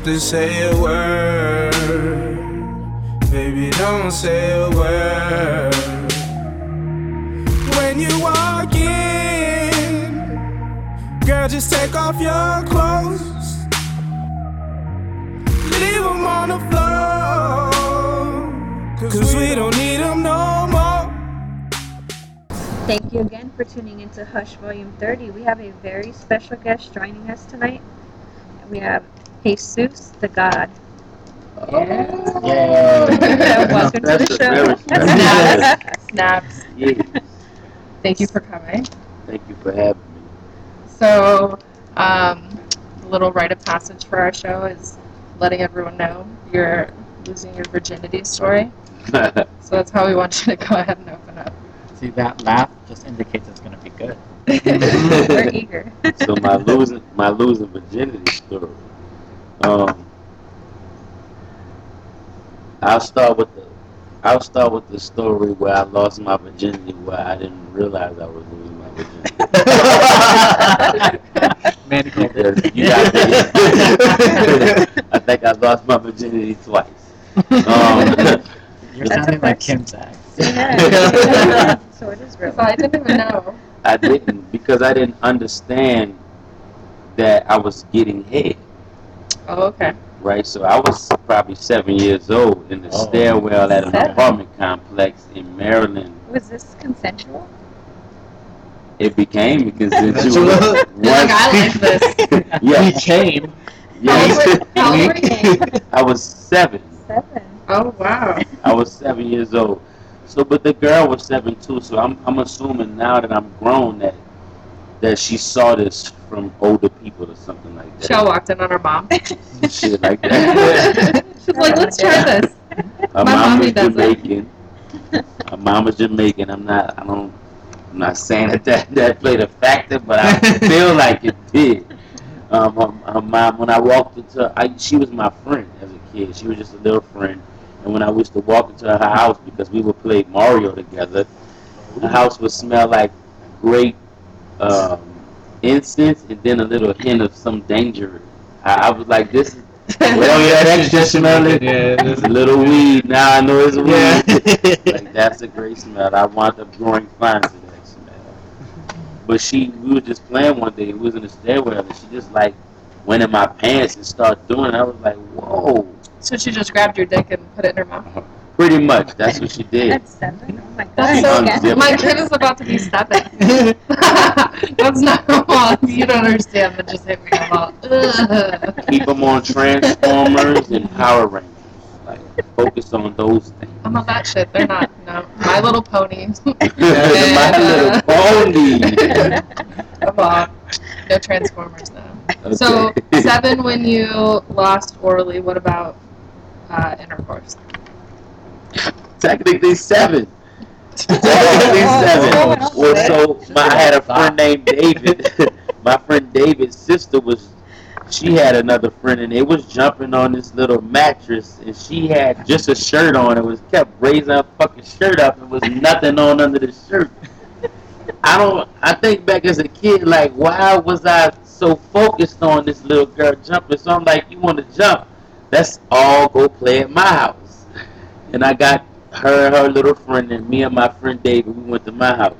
have to say a word. Baby, don't say a word. When you walk in, girl, just take off your clothes. Leave them on the floor. Cause we don't need them no more. Thank you again for tuning into Hush Volume 30. We have a very special guest joining us tonight. We have Jesus the God. Yay. Welcome to the show. Snaps. Snaps. Yeah, Thank you for coming. thank you for having me. So, um, a little rite of passage for our show is letting everyone know you're losing your virginity story. So that's how we want you to go ahead and open up. See, that laugh just indicates it's going to be good. We're eager. so my losing my losing virginity story. Um, I'll start with the I'll start with the story where I lost my virginity where I didn't realize I was losing my virginity. Mandy called it. Because you got to- I think I lost my virginity twice. Um, You're That's sounding like. Kim Zach. Yeah. so it is real. Because I didn't even know. I didn't because I didn't understand that I was getting head. Oh, okay. right? So I was probably seven years old in the Oh. stairwell at an Seven? apartment complex in Maryland. Was this consensual? It became consensual. You're like, I like this. yeah, came. How old yeah. were- how old were you? I was seven. Seven. Oh, wow. I was seven years old. So, but the girl was seven too. So I'm, I'm assuming now that I'm grown that that she saw this from older people or something like that. She all walked in on her mom. Shit like that. She's like, let's try this. Her My mom mommy was does it. Jamaican. Her mom was Jamaican. I'm not. I don't. I'm not saying that that, that played a factor, but I feel like it did. Um, her, her mom, when I walked into, I, she was my friend as a kid. She was just a little friend, and when I used to walk into her house because we would play Mario together, the house would smell like great um, incense and then a little hint of some danger. I, I was like, this is well, yeah, extra smelling. Yeah, it is. A little weed. Now I know it's a weed. Yeah. like that's a great smell. I wound up growing fond of that smell. But she, we were just playing one day. We was in the stairwell, and she just like went in my pants and started doing it. I was like, whoa. So she just grabbed your dick and put it in her mouth. Pretty much, that's what she did. That's seven. Oh my god. That's so- Okay. My kid is about to be seven. That's not normal. You don't understand, but just hit me about. Ugh. Keep them on Transformers and Power Rangers. Like focus on those things. I'm on that shit. They're not. No. My Little Pony. My little pony. Come on. No Transformers now. Okay. So seven when you lost orally. What about uh, intercourse? Technically seven. Technically seven. Oh, Well, so my, I had a friend named David. my friend David's sister was, she had another friend, and they was jumping on this little mattress, and she had just a shirt on. It was kept raising her fucking shirt up. It was nothing on under the shirt. I don't. I think back as a kid, like, why was I so focused on this little girl jumping? So I'm like, you want to jump? Let's all go play at my house. And I got her and her little friend, and me and my friend David. We went to my house,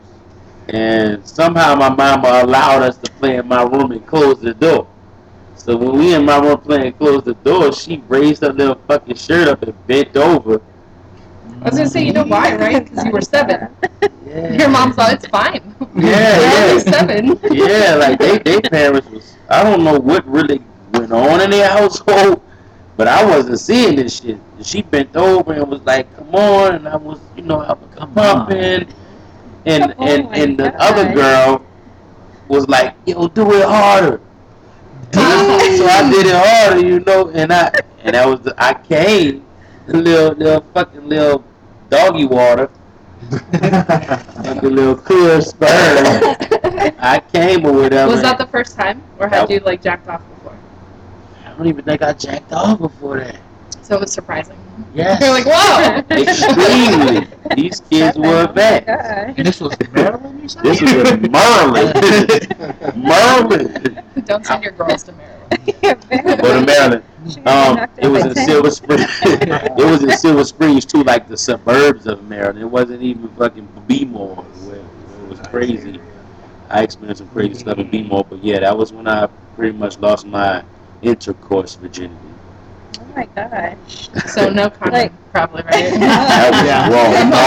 and somehow my mama allowed us to play in my room and close the door. So when we in my room playing close the door, she raised her little fucking shirt up and bent over. I was gonna say, you know why, right? Because you were seven. Yeah. Your mom thought it's fine. Yeah, yeah. seven. yeah, like they, they parents was I don't know what really went on in their household, but I wasn't seeing this shit. And she bent over and was like, "Come on," and I was, you know, I was Come pumping, and Oh and and the God. other girl was like, "Yo, do it harder." so I did it harder, you know, and I and that was the, I came, the little little fucking little doggy water, like a little clear sperm. I came or whatever. Was that the first time, or had That- you like jacked off before? I don't even think I jacked off before that. So it was surprising. Yes. They're like, whoa. Extremely. These kids were Oh my And this was Maryland, you said? This was in Maryland. Maryland. Don't send your girls to Maryland. Go to Maryland. Um, it was in Silver Springs. it was in Silver Springs too, like the suburbs of Maryland. It wasn't even fucking B-more, where, where it was crazy. I experienced some crazy stuff in B-more, but yeah, that was when I pretty much lost my intercourse virginity. Oh my gosh. So no condom, Like- probably, right? That Yeah. wrong. No.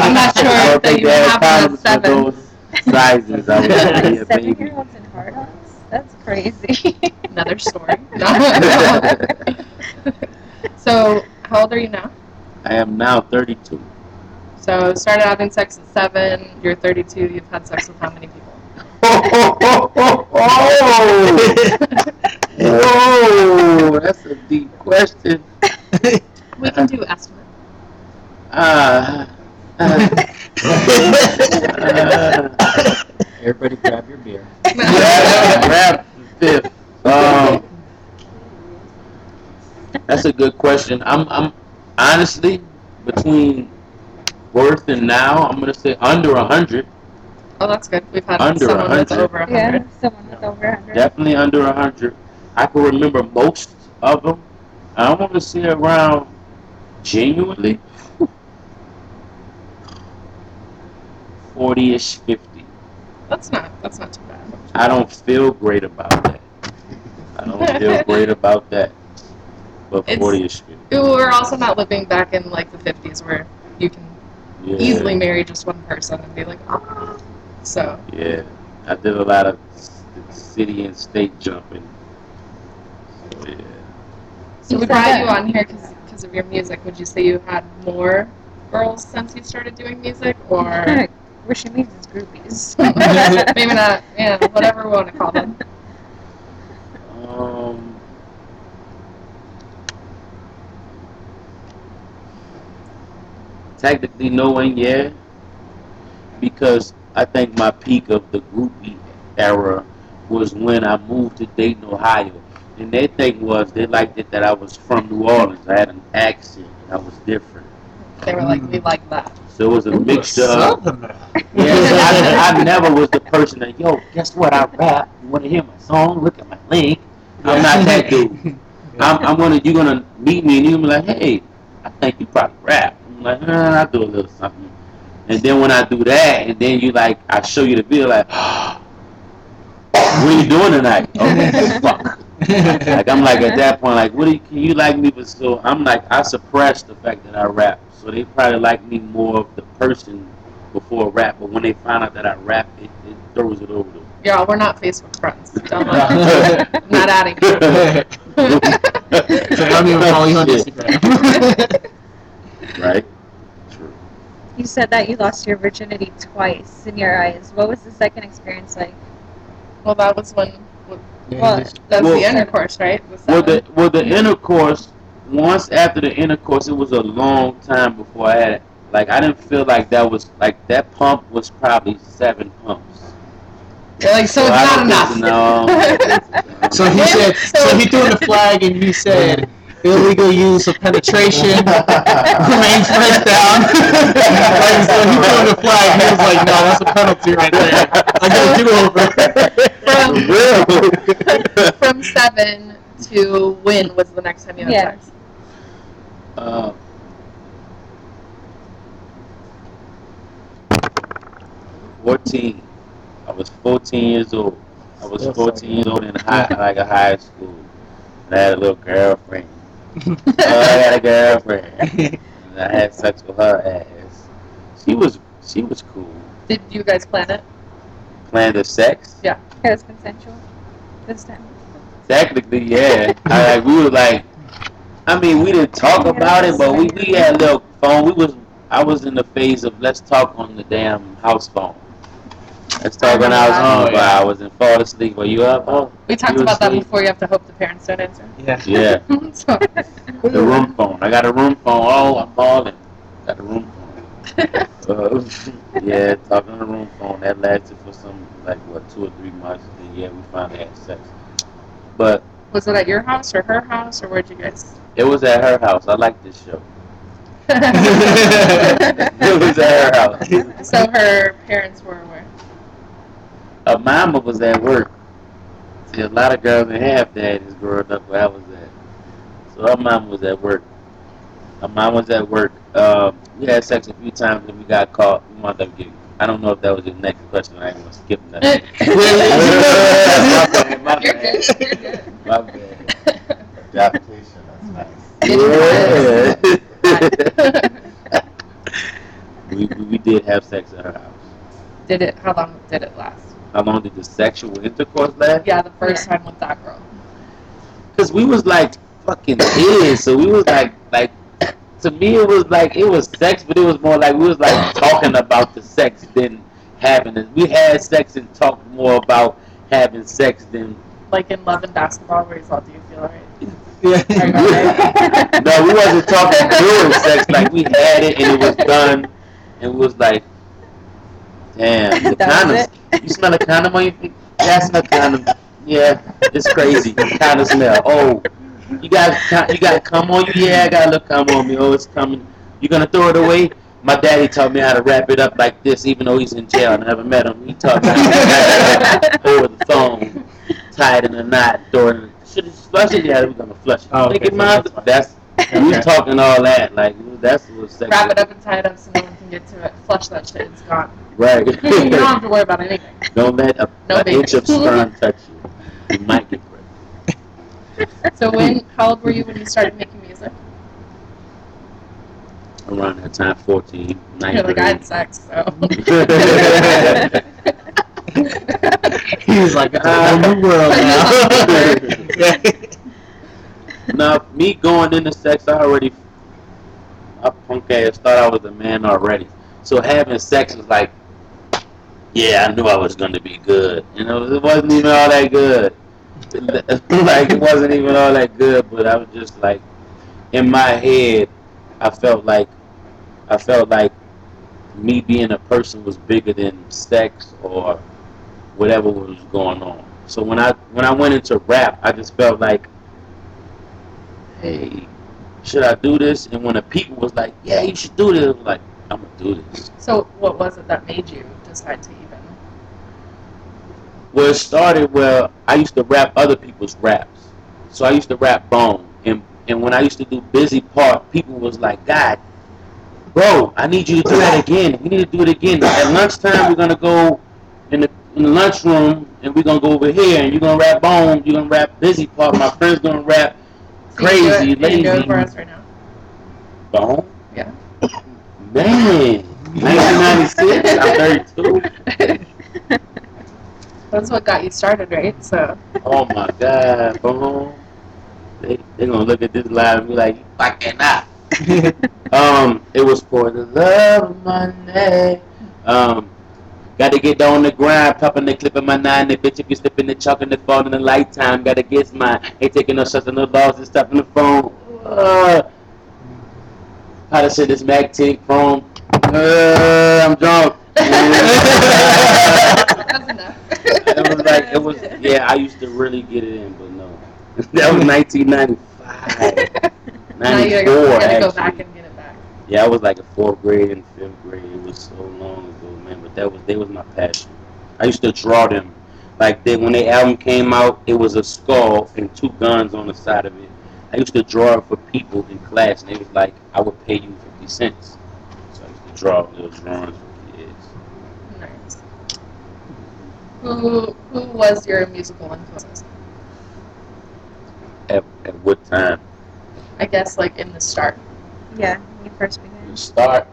I'm not sure I don't that think you they have had those condoms for those sizes. I was already a Seven baby. year olds in hard ons? That's crazy. Another story. So, how old are you now? I am now 32. So, started having sex at seven. You're 32. You've had sex with how many people? Oh! Whoa, that's a deep question. We can do estimate. Uh, uh, uh, Everybody grab your beer. grab, grab the fifth. Um, that's a good question. I'm, I'm honestly between birth and now. I'm gonna say under a hundred. Oh, that's good. We've had Under someone with 100. over a yeah, hundred. someone with over 100. Definitely under a hundred. I can remember most of them. I want to say around genuinely forty-ish, fifty. That's not. That's not too bad. I don't feel great about that. I don't feel great about that. But forty-ish, fifty. We're also not living back in like the 50s where you can Yeah. easily marry just one person and be like, ah. So, Yeah, I did a lot of city and state jumping. So, so we brought you on here because of your music. Would you say you had more girls since you started doing music, or What she means is groupies. maybe not? Yeah, whatever we want to call them. Um, technically, knowing, yeah, because I think my peak of the groupie era was when I moved to Dayton, Ohio. And their thing was they liked it that I was from New Orleans. I had an accent. I was different. They were like, we like that. So it was a mixture of Southerner. Yeah, so I, I never was the person that, yo, guess what? I rap. You want to hear my song? Look at my link. I'm not that dude. I'm, I'm gonna, you're gonna meet me and you're gonna be like, hey, I think you probably rap. I'm like, nah, I do a little something. And then when I do that, and then you like, I show you the video, like, what are you doing tonight? Oh, fuck. Like I'm like at that point, like, what do you, can you like me? But so I'm like, I suppress the fact that I rap. So they probably like me more of the person before rap. But when they find out that I rap, it, it throws it over the. Y'all, we're not Facebook friends. Don't lie. I'm not adding you. So I don't even follow you on Instagram. right? True. You said that you lost your virginity twice in your eyes. What was the second experience like? Well, that was when. Well, That's Well- the intercourse, right? Well, the well the intercourse. Once after the intercourse, it was a long time before I had it. Like I didn't feel like that was like that pump was probably seven pumps. You're like, so, I it's don't enough. No. So he said. So he threw in the flag, and he said illegal use of penetration remains fresh down. like, so he threw in the flag. He was like, "No, that's a penalty right there. I got a do over." For real. From seven to when was the next time you had Yeah. sex? Uh, Fourteen. I was fourteen years old. I was fourteen years old in high, like a high school. And I had a little girlfriend. Oh, I had a girlfriend. I had sex with her ass. She was she was cool. Did you guys plan it? Planned the sex? Yeah. It was consensual this time. Technically, yeah. I, like, we were like, I mean, we didn't talk about it, but we, we had a little phone. We was I was in the phase of let's talk on the damn house phone. Let's talk on house Oh, phone. But yeah. I was in fall asleep. Were you up? Oh, We talked You about that before. You have to hope the parents don't answer. Yeah. yeah. so, The room phone. I got a room phone. Oh, I'm balling. Got a room phone. Uh, yeah, talking on the room phone. That lasted for some like what two or three months. And yeah, we finally had sex. But was it at your house or her house or where'd you guys? it was at her house. I like this show. It was at her house. so her parents were aware. Her mama was at work. See, a lot of girls didn't have daddies growing up where I was at. So our mom was at work. Our mom was at work. Um, we had sex a few times and we got caught. We wound up getting. I don't know if that was your next question. I ain't gonna skip that. my bad. My bad. good. You're good. My bad. Adaptation, that's nice. we, we we did have sex at her house. Did it? How long did it last? How long did the sexual intercourse last? Yeah, the first time with that girl. Cause we was like fucking kids, so we was like like to me it was like it was sex, but it was more like we was like talking about the sex than having it. We had sex and talked more about having sex than Like in Love and Basketball, where he's all, "Do you feel alright?" Yeah. no, we wasn't talking during sex. Like we had it and it was done, and it was like, damn, the That was condoms. You smell a condom on your feet? Yeah, I smell condom. Yeah, it's crazy. Kind of smell. Oh, you got co- you got cum on you? Yeah, I got a little cum on me. Oh, it's coming. You gonna throw it away? My daddy taught me how to wrap it up like this, even though he's in jail. And I never met him. He taught me how to wrap it up over the phone, tie it in a knot, throw it. Should have flushed it? Yeah, we're gonna flush oh, it. Oh, okay, Nigga, so that's that's we was talking all that. Like that's what sex. Wrap is. it up and tie it up so no one can get to it. Flush that shit. It's gone. Right. you don't have to worry about anything. Don't let a, No an inch of sperm touch you. You might get pregnant. So when? How old were you when you started making music? Around that time, 14, You're like, I had 19. sex, so. He's like, it's a Uh, whole new world now. Now, me going into sex, I already, I punk ass thought I was a man already. So having sex was like, yeah, I knew I was going to be good. You know, it wasn't even all that good. like, it wasn't even all that good, but I was just like, in my head, I felt like, I felt like me being a person was bigger than sex or whatever was going on. So when I when I went into rap, I just felt like, hey, should I do this? And when the people was like, yeah, you should do this, I was like, I'm gonna do this. So what was it that made you decide to even? Well, it started where I used to rap other people's raps. So I used to rap Bone, and and when I used to do Bizzy Part, people was like, God, bro, I need you to do that again. You need to do it again. At lunchtime, we're gonna go in the in the lunchroom, and we're gonna go over here, and you're gonna rap Bone, you're gonna rap Bizzy Part. My friend's gonna rap Can you do Crazy, it, can you do it for us right now? Bone. Yeah. Man, 1996. I'm 32. That's what got you started, right? So Oh my God, Bone. They they gonna look at this live and be like, you fucking up. Um, it was for the love of money. Um, got to get on the grind, popping the clip of my nine. The bitch, if you slip in the chalk and the phone in the light time, gotta get mine. Ain't taking no shots and no balls and stuff in the phone. Uh, how to say this mag tick phone? Uh, I'm drunk. it was like it was. Yeah, I used to really get it in, but no, that was 1995. now you 94, gotta, you gotta go actually. back and get it back. Yeah, I was like a fourth grade and fifth grade. It was so long ago, man. But that was they was my passion. I used to draw them. Like they, when their album came out, it was a skull and two guns on the side of it. I used to draw it for people in class, and they was like, "I would pay you fifty cents." So I used to draw those drawings for kids. Nice. Who who was your musical influence? At, at what time? I guess like in the start. Yeah, when you first began. To start,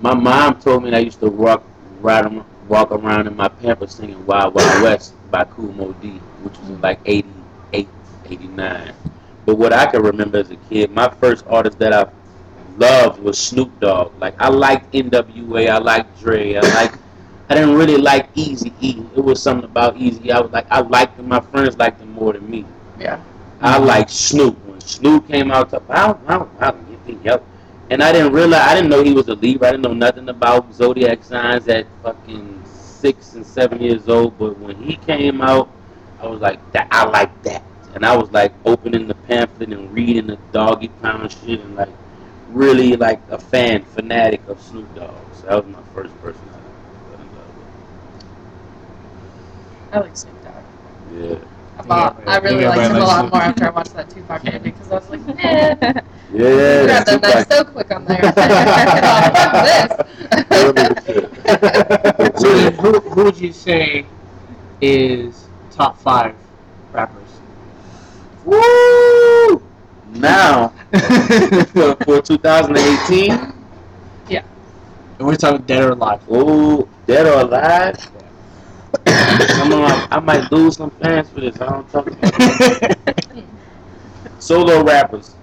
my mom told me that I used to walk, ride, walk around in my Pampers singing Wild Wild West by Kool Moe Dee, which was in like 88, 89. But what I can remember as a kid, my first artist that I loved was Snoop Dogg. Like I liked NWA, I liked Dre, I liked. I didn't really like Easy E. It was something about Eazy. I was like, I liked him. My friends liked him more than me. Yeah. I like Snoop. When Snoop came out to wow, wow, wow, yippee, yep. And I didn't realize, I didn't know he was a Libra. I didn't know nothing about zodiac signs at fucking six and seven years old. But when he came out, I was like, that. I like that. And I was like opening the pamphlet and reading the doggy pound shit and like really like a fan, fanatic of Snoop Dogg. So that was my first person I fell in love I like Snoop Dogg. Yeah. A lot. I really liked him a like- lot more after I watched that Tupac interview because I was like, eh, Yeah, grab that knife Tupac. so quick on there. Fuck this. So who, who would you say is top five rappers? Woo! Now for, for 2018, And we're talking dead or alive. oh, dead or alive. Come on, I might lose some fans for this. I don't talk about solo rappers.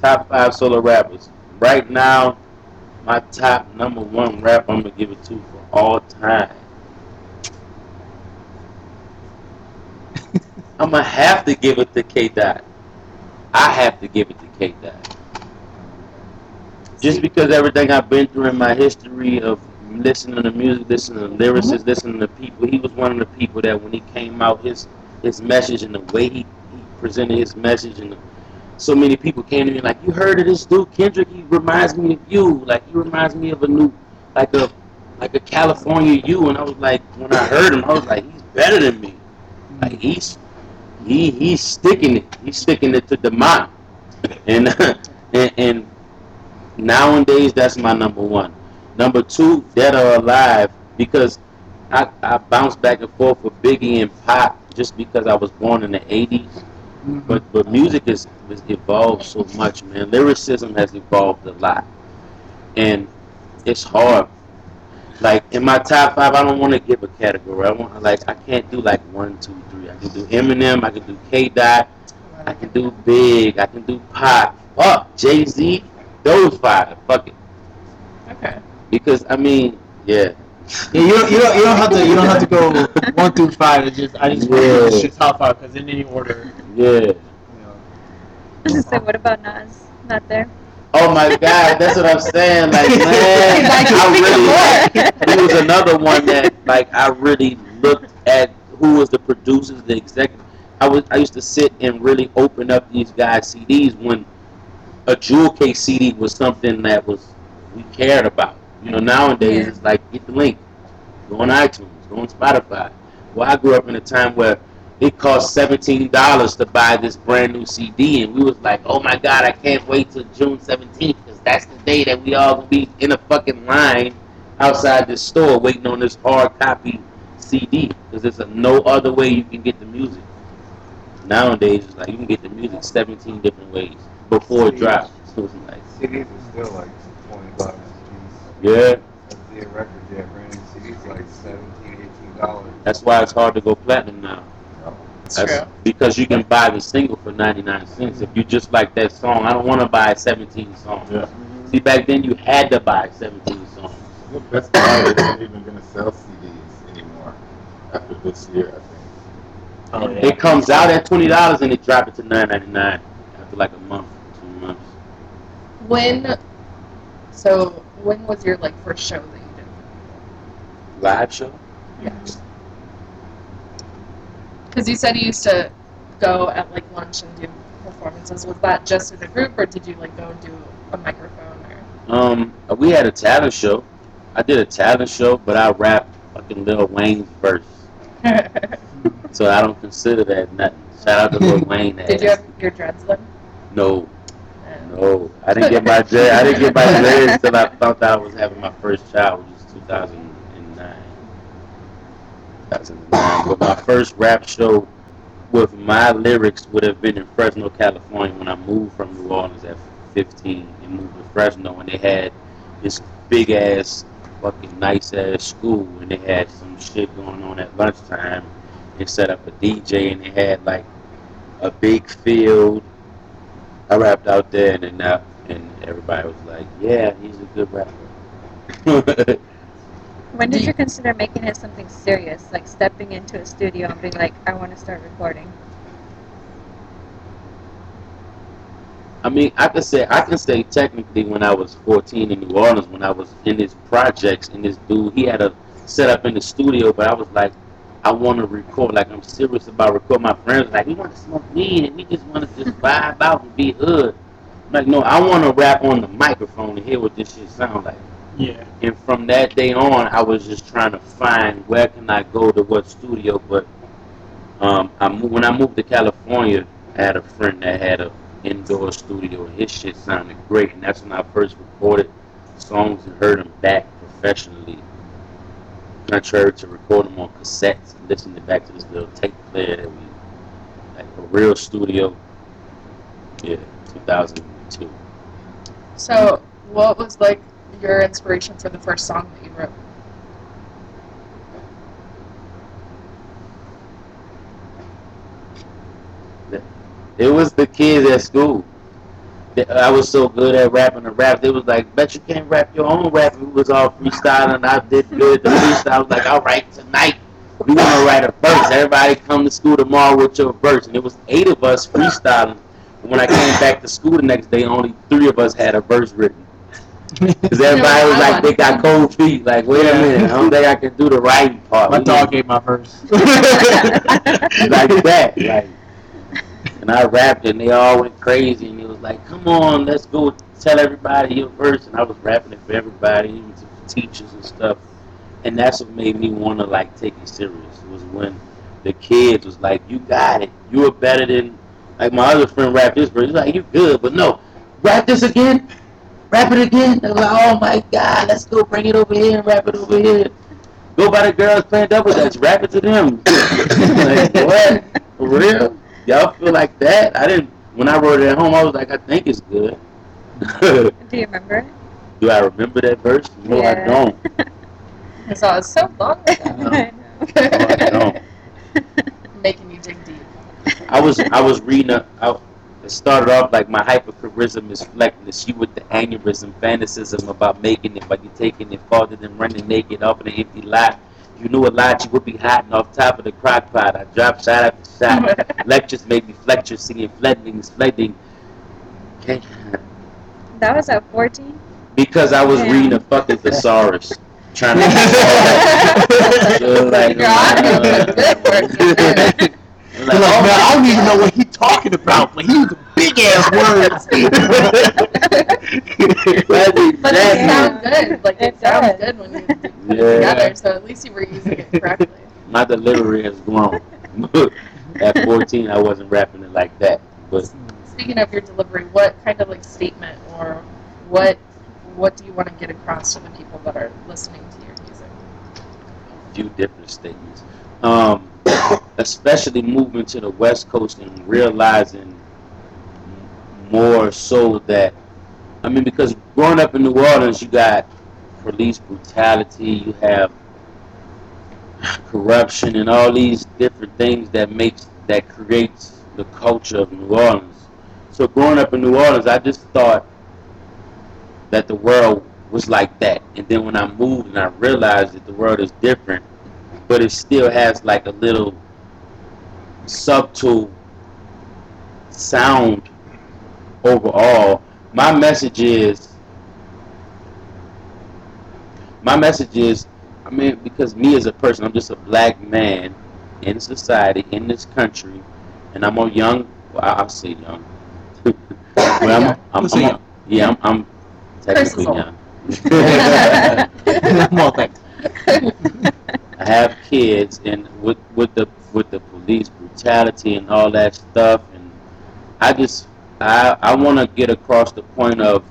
Top five solo rappers. Right now, my top number one rapper I'm gonna give it to for all time. I'm gonna have to give it to K Dot. I have to give it to K Dot. Just because everything I've been through in my history of listening to music, listening to lyricists, mm-hmm. listening to people, he was one of the people that when he came out, his his message and the way he, he presented his message and the, so many people came to me like, you heard of this dude Kendrick? He reminds me of you. Like he reminds me of a new, like a, like a California you. And I was like, when I heard him, I was like, he's better than me. Like he's, he he's sticking it. He's sticking it to the mind. And and, and nowadays that's my number one. Number two, Dead or Alive, because I, I bounce back and forth with Biggie and Pop just because I was born in the 80s. Mm-hmm. But but music has, has evolved so much, man. Lyricism has evolved a lot, and it's hard. Like in my top five, I don't want to give a category. I want like I can't do like one, two, three. I can do Eminem, I can do K Dot, I can do Big, I can do Pop, fuck Jay Z. Those five, fuck it. Okay. Because I mean, yeah, Yeah, you don't, you don't, you don't have to, you don't have to go one through five. It's just, I just want Yeah. to just your top five because in any order, yeah. you know. so what about Nas? Not there. Oh my God, that's what I'm saying. Like man, He's like, I really. more. he was another one that like I really looked at who was the producers, the executive. I was I used to sit and really open up these guys' CDs when a jewel case CD was something that was we cared about. You know, nowadays Yeah. it's like get the link, go on iTunes, go on Spotify. Well, I grew up in a time where it cost seventeen dollars to buy this brand new CD, and we was like, oh my god, I can't wait till June seventeenth because that's the day that we all gonna be in a fucking line outside this store waiting on this hard copy CD because there's a no other way you can get the music. Nowadays, it's like you can get the music 17 different ways before it drops. So it's like, CDs are still like 20 bucks. Yeah, Let's see a record yet. Brand new CDs like 17 18 dollars. that's why it's hard to go platinum now. That's That's true. because you can buy the single for 99 cents. If you just like that song, I don't want to buy 17 songs. Yeah. See, back then you had to buy 17 songs. The best part is not even gonna sell CDs anymore after this year. I think. Oh, yeah. It comes out at twenty dollars and they drop it to 9.99 after like a month, two months. When, so when was your like first show that you did? Live show? Yeah. Because you said you used to go at like lunch and do performances. Was that just with a group, or did you like go and do a microphone or? Um, we had a talent show. I did a talent show, but I rapped fucking Lil Wayne's verse, so I don't consider that nothing. Shout out to Lil Wayne. did you have your dreads then? No, no, I didn't get my dread. I didn't get my dreads until I found out I was having my first child, which was 2009. 2009. But my first rap show with my lyrics would have been in Fresno, California, when I moved from New Orleans at 15 and moved to Fresno, and they had this big ass, fucking nice ass school, and they had some shit going on at lunchtime. They set up a DJ, and they had like a big field. I rapped out there, and then that, and everybody was like, "Yeah, he's a good rapper." When did you consider making it something serious, like stepping into a studio and being like, I want to start recording? I mean, I can say I can say technically when I was 14 in New Orleans, when I was in his projects, and this dude he had a set up in the studio, but I was like, I want to record. Like I'm serious about recording. My friends like, we want to smoke weed and we just want to just vibe out and be hood. I'm like, no, I want to rap on the microphone and hear what this shit sound like. Yeah. And from that day on, I was just trying to find where can I go to what studio, but Um, I mo- when I moved to California, I had a friend that had a indoor studio, his shit sounded great, and that's when I first recorded songs and heard them back professionally. Contrary to recording them on cassettes and listening back to this little tape player that we, like a real studio. Yeah, 2002. So, what was like your inspiration for the first song that you wrote? It was the kids at school. Th- I was so good at rapping the rap. They was like, bet you can't rap your own rap. It was all freestyling. I did good the freestyle. I was like, all right, tonight we gonna write a verse. Everybody come to school tomorrow with your verse. And it was eight of us freestyling. And when I came back to school the next day, only three of us had a verse written. Because everybody was like, they got cold feet. Like, wait a minute, I don't think I can do the writing part. My dog ate my verse. like that. Like, and I rapped it, and they all went crazy and it was like, come on, let's go tell everybody your verse. And I was rapping it for everybody, even to teachers and stuff. And that's what made me want to like take it serious. Was when the kids was like, you got it. You were better than like my other friend rapped this verse. He's like, you good, but no, rap this again. Rap it again. They were like, oh my god, let's go bring it over here and rap it over here. Go by the girls playing double dutch. Rap it to them. like, what? For real? Y'all feel like that? I didn't. When I wrote it at home, I was like, I think it's good. Do you remember it? Do I remember that verse? No, I don't. Because I was so long ago. I I don't. Making you dig deep. I was I was reading a. I, it started off like my hypercharism is fleckless. You with the aneurysm, fantasism about making it, but you taking it farther than running naked off in an empty lot. You knew a lot, you would be hiding off top of the crock pot. I dropped shot after shot. Lectures made me fletcher, singing fledglings, fledgling. Okay. That was at 14? Because I was Yeah. reading a fucking thesaurus. Trying to like, You're on. Good work. You're like, man, I don't even know what he's talking about, but he used big ass words. But it sounds good. Like it, It sounds good when you put it Yeah. together. So at least you were using it correctly. My delivery has grown. At 14, I wasn't rapping it like that. But Speaking of your delivery, what kind of like statement or what what do you want to get across to the people that are listening to your music? a few different statements. Um, especially moving to the West Coast and realizing more so that, I mean, because growing up in New Orleans, you got police brutality, you have corruption, and all these different things that makes that creates the culture of New Orleans. So growing up in New Orleans, I just thought that the world was like that. And then when I moved and I realized that the world is different, but it still has like a little subtle sound overall. My message is my message is I mean because me as a person, I'm just a black man in society, in this country, and I'm a young well, I'll say young. but I'm, I'm, Who's young? I'm, yeah, I'm, I'm technically Chris is old. young. I'm all like, I have kids, and with with the with the police brutality and all that stuff, and I just I I want to get across the point of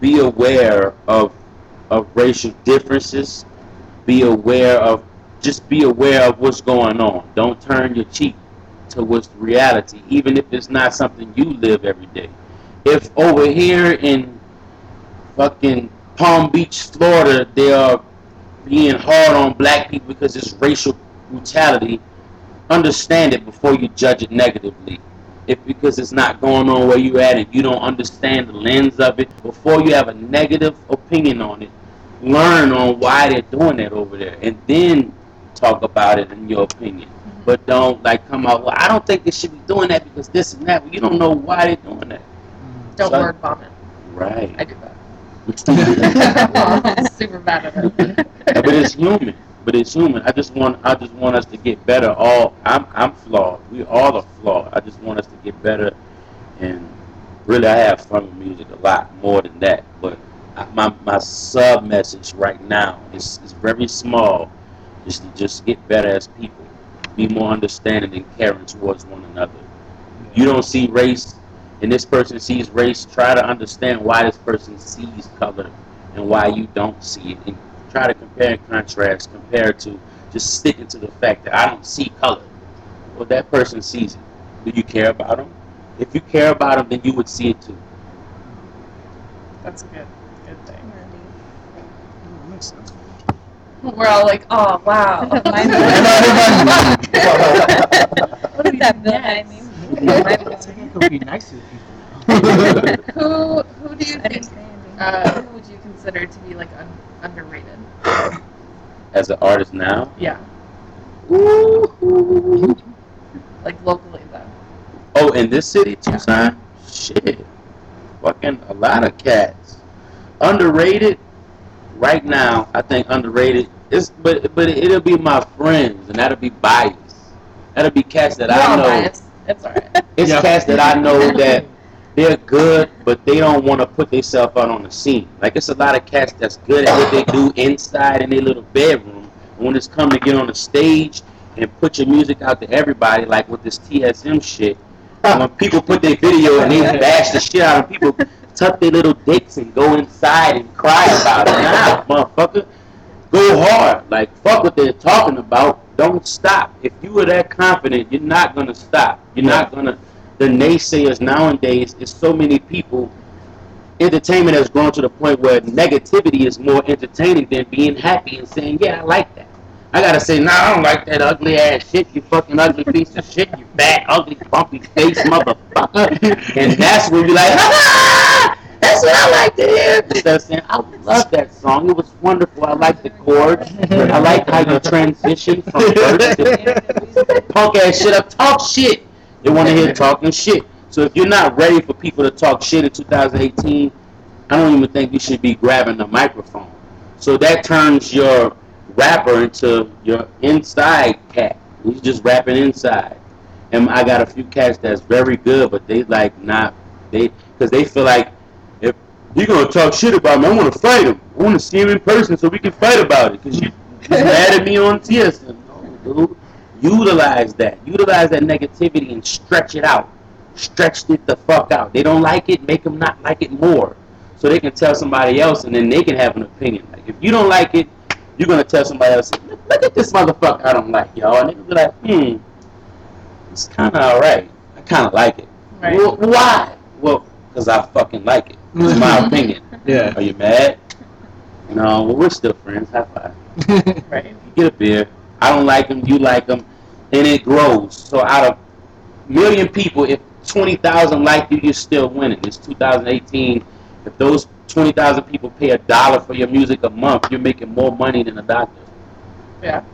be aware of of racial differences, be aware of just be aware of what's going on. Don't turn your cheek to what's reality, even if it's not something you live every day. If over here in fucking Palm Beach, Florida, they are being hard on black people because it's racial brutality, understand it before you judge it negatively. If because it's not going on where you're at and you don't understand the lens of it, before you have a negative opinion on it, learn on why they're doing that over there and then talk about it in your opinion. Mm-hmm. But don't like come out, well, I don't think they should be doing that because this and that. Well, you don't know why they're doing that. Don't So- word vomit. Right. I do that. I'm super bad at it. but it's human. But it's human. I just want I just want us to get better. All I'm I'm flawed. We all are flawed. I just want us to get better and really I have fun with music a lot more than that. But I- my my sub message right now is is very small. Just to just get better as people. be more understanding and caring towards one another. You don't see race, and this person sees race. Try to understand why this person sees color and why you don't see it, and try to compare and contrast. Compare to just sticking to the fact that I don't see color. Well, that person sees it. Do you care about them? If you care about them, then you would see it too. That's a good, good thing. Makes sense. We're all like, oh wow. Mine- Look at that bill Yes. behind me. It's like I could be nice to people. who who do you think uh, who would you consider to be like un- underrated? As an artist now, Yeah. Like locally though. Oh, in this city, Tucson? Shit. Fucking a lot of cats. Underrated? Right now, I think underrated is but but it'll be my friends and that'll be biased. That'll be cats that We're I know. biased. It's alright. It's Yeah. cats that I know that they're good, but they don't want to put themselves out on the scene. Like it's a lot of cats that's good at what they do inside in their little bedroom. And when it's come to get on the stage and put your music out to everybody, like with this TSM shit, when people put their video and they bash the shit out of people, tuck their little dicks and go inside and cry about it. Nah, motherfucker, go hard. Like fuck what they're talking about. Don't stop. If you are that confident, you're not gonna stop. You're not gonna. The naysayers nowadays is so many people. Entertainment has grown to the point where negativity is more entertaining than being happy and saying, "Yeah, I like that." I gotta say, "Nah, I don't like that ugly ass shit. You fucking ugly piece of shit. You fat, ugly, bumpy face motherfucker." and that's when you're like, "Ah, "That's what I like to hear." Saying, "I love that song. It was wonderful. I like the chords. I like how you transition from verse to punk ass shit up. Talk shit. They want to hear talking shit. So if you're not ready for people to talk shit in 2018, I don't even think you should be grabbing the microphone. So that turns your rapper into your inside cat. He's just rapping inside. And I got a few cats that's very good, but they like not they because they feel like you're gonna talk shit about me, I want to fight him. I want to see him in person so we can fight about it. Because you you mad at me on TSM. No, dude. Utilize that. Utilize that negativity and stretch it out. Stretch it the fuck out. They don't like it, make them not like it more. So they can tell somebody else and then they can have an opinion. Like if you don't like it, you're gonna tell somebody else, look, at this motherfucker I don't like, y'all. And they'll be like, hmm, it's kinda alright. I kinda like it. Right. Well, why? Well, because I fucking like it. It's my mm-hmm. opinion. Yeah. Are you mad? No, well, we're still friends. High five. Right. You get a beer. I don't like them. You like them, and it grows. So out of million people, if twenty thousand like you, you're still winning. It's 2018. If those twenty thousand people pay a dollar for your music a month, you're making more money than a doctor. Yeah.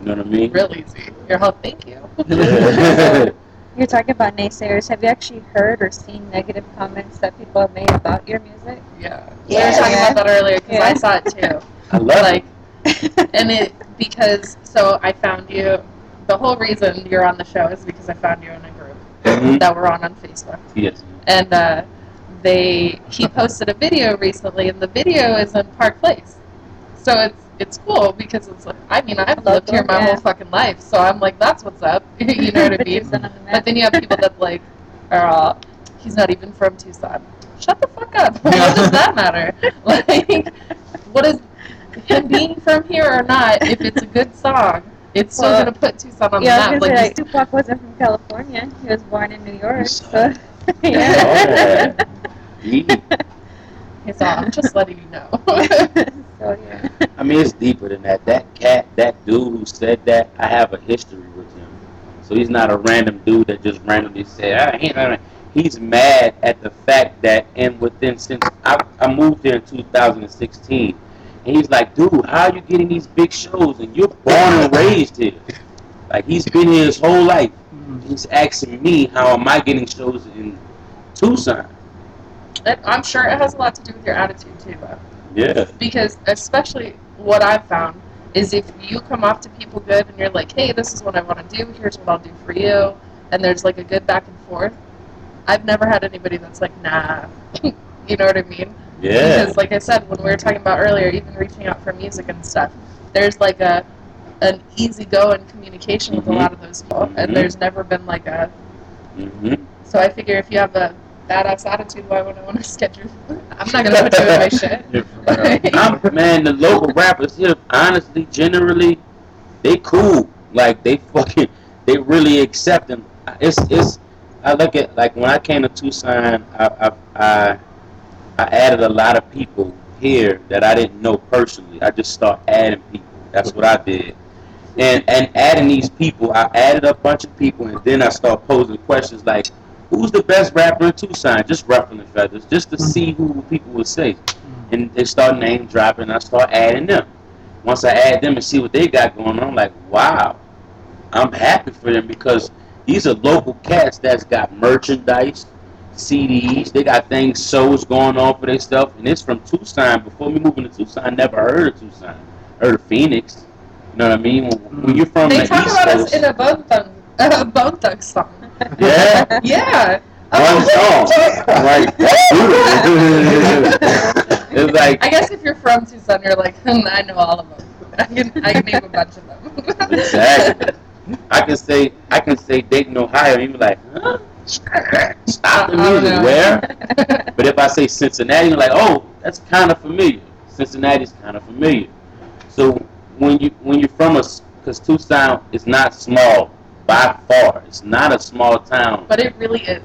You know what I mean? Real easy. You're all thank you. You're talking about naysayers. Have you actually heard or seen negative comments that people have made about your music? Yeah. Yeah. We were talking about that earlier because Yeah. I saw it too. I love like it. and it because so I found you. The whole reason you're on the show is because I found you in a group Mhm. that we're on on Facebook, Yes. and uh, they he posted a video recently, and the video is in Park Place. So it's it's cool because it's like I mean I've lived here my Local, whole fucking life, so I'm like that's what's up. you know what I mean? Tucson on the map. But then you have people that like are all, he's not even from Tucson. Shut the fuck up. what does that matter? Like, what is him being from here or not? If it's a good song, it's still gonna put Tucson on yeah, the was map. gonna Like, say, you like, Tupac wasn't from California. He was born in New York. So, Oh, yeah. Yeah. He's all, I'm just letting you know. so yeah. I mean, it's deeper than that. That cat, that dude who said that, I have a history with him. So he's not a random dude that just randomly said, ah, he ain't- he's mad at the fact that, and within, since I, I moved here in 2016, and he's like, dude, how are you getting these big shows? And you're born and raised here. Like, he's been here his whole life. He's asking me, how am I getting shows in Tucson? And I'm sure it has a lot to do with your attitude too, though. Yeah. Because especially what I've found is if you come off to people good and you're like, hey, this is what I want to do, here's what I'll do for you, and there's like a good back and forth. I've never had anybody that's like, nah. you know what I mean? Yeah. Because, like I said, when we were talking about earlier, even reaching out for music and stuff, there's like a an easygoing communication with Mhm. a lot of those people, Mhm. and there's never been like a. Mm-hmm. So I figure if you have a badass attitude, why would I want to schedule? I'm not gonna put you in my shit. I'm, man, the local rappers here, honestly, generally, they cool. Like they fucking, they really accept them. It's it's. I look at like when I came to Tucson, I I I, I added a lot of people here that I didn't know personally. I just start adding people. That's what I did. And and adding these people, I added a bunch of people, and then I start posing questions like, "Who's the best rapper in Tucson?" Just ruffling the feathers, just to see who people would say mm-hmm. and they start name dropping. I start adding them. Once I add them and see what they got going on, I'm like, wow, I'm happy for them because these are local cats that's got merchandise, CDs. They got things, shows going on for their stuff, and it's from Tucson. Before me moving to Tucson, I never heard of Tucson. Heard of Phoenix. You know what I mean? When, when mm. you're from They the talk East about us Coast, in a Bone Thug, uh, Bone Thug song. yeah, Yeah. one song, right? it's like I guess if you're from Tucson, you're like, hmm, I know all of them. I can, I can name a bunch of them. Exactly. I can say I can say Dayton, Ohio, and you be like, huh? Stop the music. Where? But if I say Cincinnati, you're like, oh, that's kind of familiar. Cincinnati's kind of familiar. So when you when you're from a, because Tucson is not small by far. It's not a small town. But it really is.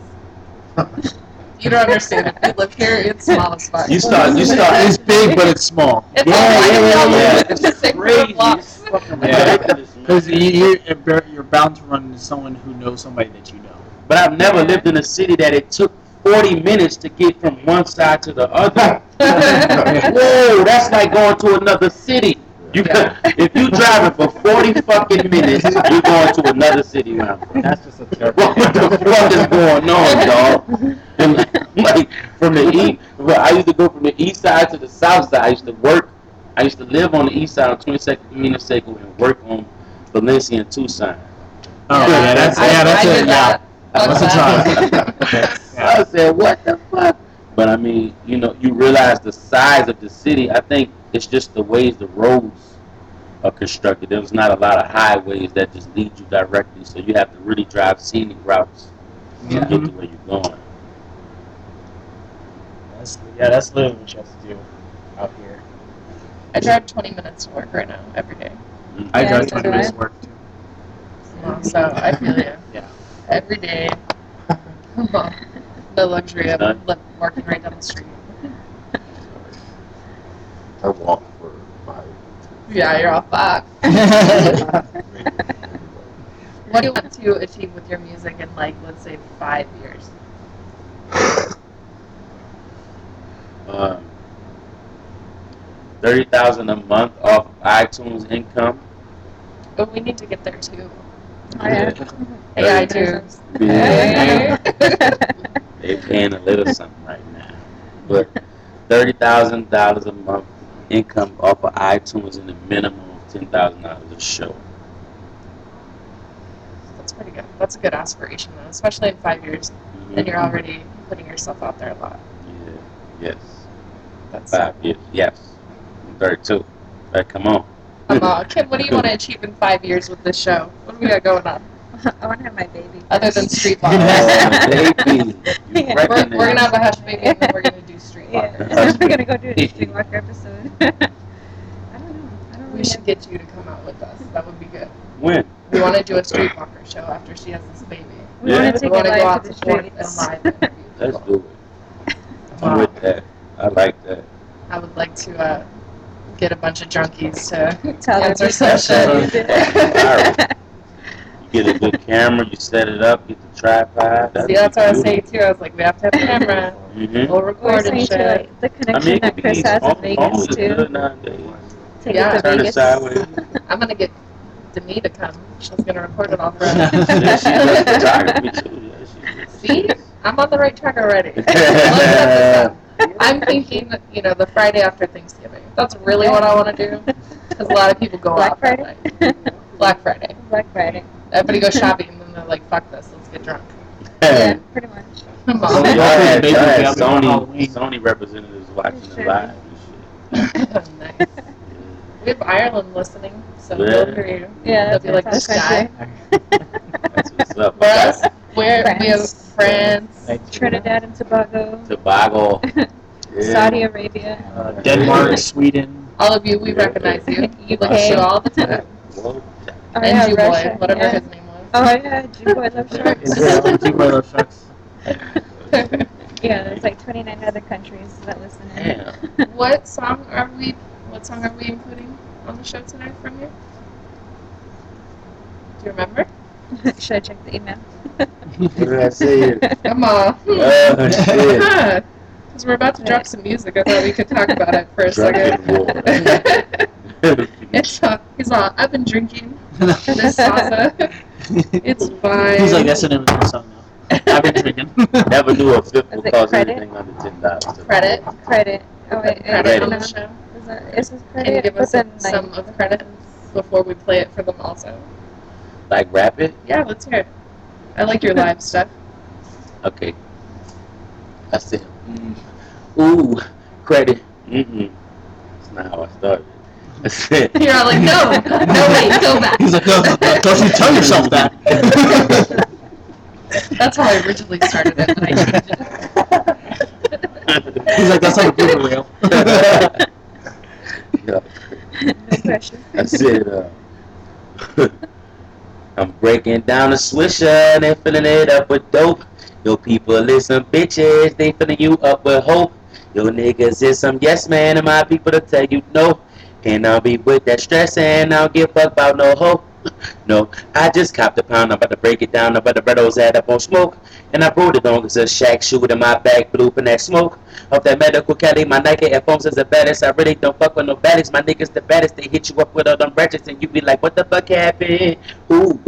You don't understand. If you live here, it's small as fuck. You start you start. It's big, but it's small. It's Yeah, all yeah, yeah, all yeah. It's same crazy. blocks. Yeah. Because you, you're, you're bound to run into someone who knows somebody that you know. But I've never lived in a city that it took 40 minutes to get from one side to the other. Whoa, that's like going to another city. You Yeah. if you driving for 40 fucking minutes, you're going to another city now. That's just a terrible. What the fuck is going on, dog? And like, like, from the east, well, I used to go from the east side to the south side. I used to work. I used to live on the east side on 22nd Camino Seco and work on Valencia and Tucson. Oh, yeah, that's, I, yeah, that's I it. did Yeah. That's a Fuck drive. I said, what the fuck? But I mean, you know, you realize the size of the city. I think it's just the ways the roads are constructed. There's not a lot of highways that just lead you directly, so you have to really drive scenic routes to get to mm-hmm. where you're going. That's, yeah, that's literally what you have to do out here. I drive 20 minutes to work right now, every day. Mm-hmm. I Yeah, drive so 20 minutes to work too. So I feel you. Yeah. Every day. the luxury of Done. working right down the street. I walk for five. Yeah, you're all fuck. maybe. What do you want to achieve with your music in, like, let's say, five years? Um, Thirty thousand a month off iTunes income. But we need to get there too. Oh, yeah. Hey, iTunes. Yeah. Hey. They're paying a little something right now. But thirty thousand dollars a month income off of iTunes and a minimum of ten thousand dollars a show. That's pretty good. That's a good aspiration, though, especially in five years. Mhm. And you're already putting yourself out there a lot. Yeah. Yes. That's. Five years. Yes. I'm Thirty-two. Right, come on. I'm all, Kim, what do you want to achieve in five years with this show? What do we got going on? I want to have my baby. Other than first. street Oh, walkers. baby. Yeah. we're, we're gonna have a hush baby and then we're gonna do street Yeah, walkers. we're gonna go do a street Streetwalker episode. I don't know. I don't really We should get you to come out with us. That would be good. When? We want to do a streetwalker show after she has this baby. We Yeah. want to We take want it to go live out to to the Florida and streets. live Let's do it. I'm with that. I like that. I would like to uh, get a bunch of junkies to Tell them answer to some That's shit. Alright. You get a good camera, you set it up, get the tripod. See, that's what I was saying too. I was like, we have to have a camera. Mm-hmm. We'll record and shit. like the I connection mean, it that could Chris be has phone, in Vegas too. Take Yeah. it to Turn it Vegas. sideways. I'm gonna get Demi to come. She's gonna record it all for Yeah, us. she does photography too. Yeah, she See, I'm on the right track already. Let's set this up. I'm thinking, you know, the Friday after Thanksgiving. That's really what I want to do. Because a lot of people go Black out that Friday. night. Black Friday. Black Friday. Everybody goes shopping and then they're like, fuck this, let's get drunk. Yeah, pretty much. I'm So all- y'all had, Baby y'all had family on Sony, Halloween. Sony representatives watching Sure. the live and shit. nice. We We have Ireland listening, so Yeah. they'll hear you. Yeah, They'll be like, this guy. That's what's up. For us, we're, France. we have France. Thank. Trinidad and Tobago, Tobago. Yeah. Saudi Arabia, Uh, Denmark, Sweden. All of you, we Yeah. recognize you. We UK. look at you all the time. Whoa. Oh, and yeah, Jew Russia, boy, whatever yeah. his name was. Oh yeah, G-Boy Love Sharks. Two Milo Sharks. yeah, there's like 29 other countries that listen in. Damn. what song are we? What song are we including on the show tonight from you? Do you remember? Should I check the email? What did I say here? Come on. Oh, shit. Because we're about to drop some music. I thought we could talk about it for a Drunken second. it's uh, he's all, I've been drinking this salsa. It's fine. He's like, that's an name of the song now. I've been drinking. Never knew a fifth Is would it cost credit? anything under ten dollars. Credit. Credit. Oh wait, Credit on no, the is show. that, is this Can you credit? give us some, like, some of the credits before we play it for them also? Like rap it? Yeah, let's hear it. I like your live stuff. Okay. I said, mm, ooh, credit. Mm-mm. That's not how I started. I said, You're all like, no, no, wait, go back. He's like, no, no, no, don't you tell yourself that. That's how I originally started it, and I changed it. He's like, that's like a blooper reel. yeah. no pressure. I said, uh, I'm breaking down a swisher and they filling it up with dope. Yo, people is some bitches, they filling you up with hope. Yo, niggas is some yes man, and my people to tell you no. And I'll be with that stress and I don't give fuck about no hope. No, I just copped a pound, I'm about to break it down, I'm about to bread those add up on smoke. And I brought it on cause a shack shoe in my blew from that smoke. Off that medical Cali, my Nike headphones is the baddest. I really don't fuck with no baddies. My niggas the baddest. They hit you up with all them ratchets and you be like, what the fuck happened? Ooh,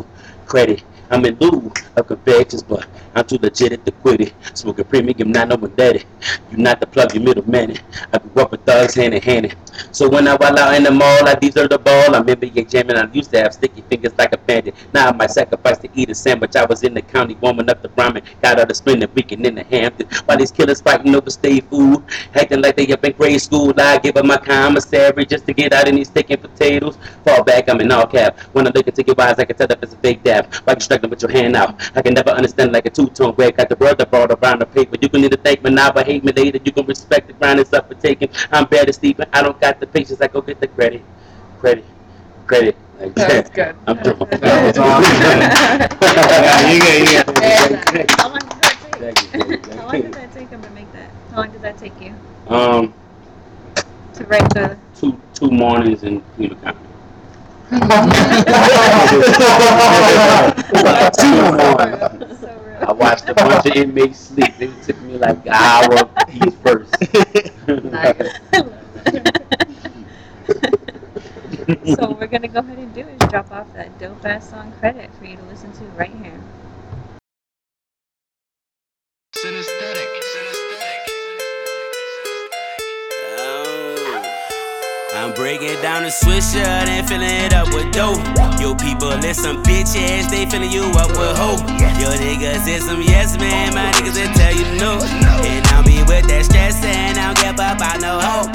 credit. I'm in lieu of convictions, but I'm too legit to quit it. Smoking premium, not no one it. You not the plug, you middleman. I grew up with thugs hand in hand. So when I while out in the mall, I deserve the ball. I'm NBA jamming. I used to have sticky fingers like a bandit. Now I might sacrifice to eat a sandwich. I was in the county warming up the ramen. Got out of spending weekend in the Hampton. While these killers fighting over state food, acting like they up in grade school. I give up my commissary just to get out in these sticky potatoes. Fall back, I'm in all cap. When I look into your eyes, I can tell that it's a fake dab. Why you struggling with your hand out? I can never understand like a two-tone way. Got the brother brought around the paper. You can either thank me now, but hate me later. You can respect the grind up for taking. I'm better sleeping. I don't got the patience. I go get the credit, credit, credit. Like That was good. I'm doing. That was awesome. yeah, you get, you get. Uh, How long did that take? Thank you, thank you. How long did that take him to make that? How long did that take you Um, to write the? two two mornings in Cleveland County. Two mornings. So I watched a bunch of inmates sleep. It took me like an hour each first. nice. so what we're gonna go ahead and do is drop off that dope ass song credit for you to listen to right here. I'm breaking down the swisher, they filling it up with dope. Yo, people is some bitches, they filling you up with hope. Yo, niggas is some yes man, my niggas will tell you no. And I'll be with that stress and I don't give up, I no hope.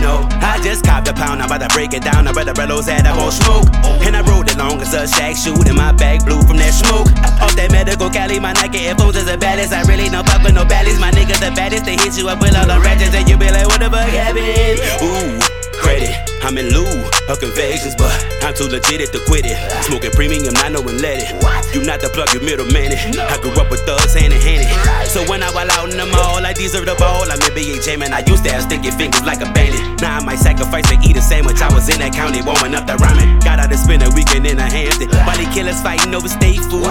No, I just copped a pound, I'm about to break it down, I bet the bellows had I won't smoke. And I rode it long as a shack shoot, and my bag blew from that smoke. Off that medical Cali, my Nike headphones is the baddest. I really don't fuck with no baddies, my niggas the baddest. They hit you up with all the ratchets, and you be like, what the fuck happened? Ooh credit. I'm in lieu of convictions, but I'm too legit to quit it. Smoking premium, not knowing let it. You not the plug, you middleman it. I grew up with thugs hand in hand. So when I while out in the mall, I deserve the ball. I'm NBA jamming. I used to have sticky fingers like a bandit. Now I might sacrifice to eat a sandwich. I was in that county warming up the ramen. Got out to spend a weekend in a Hampton. Body killers fighting over state food.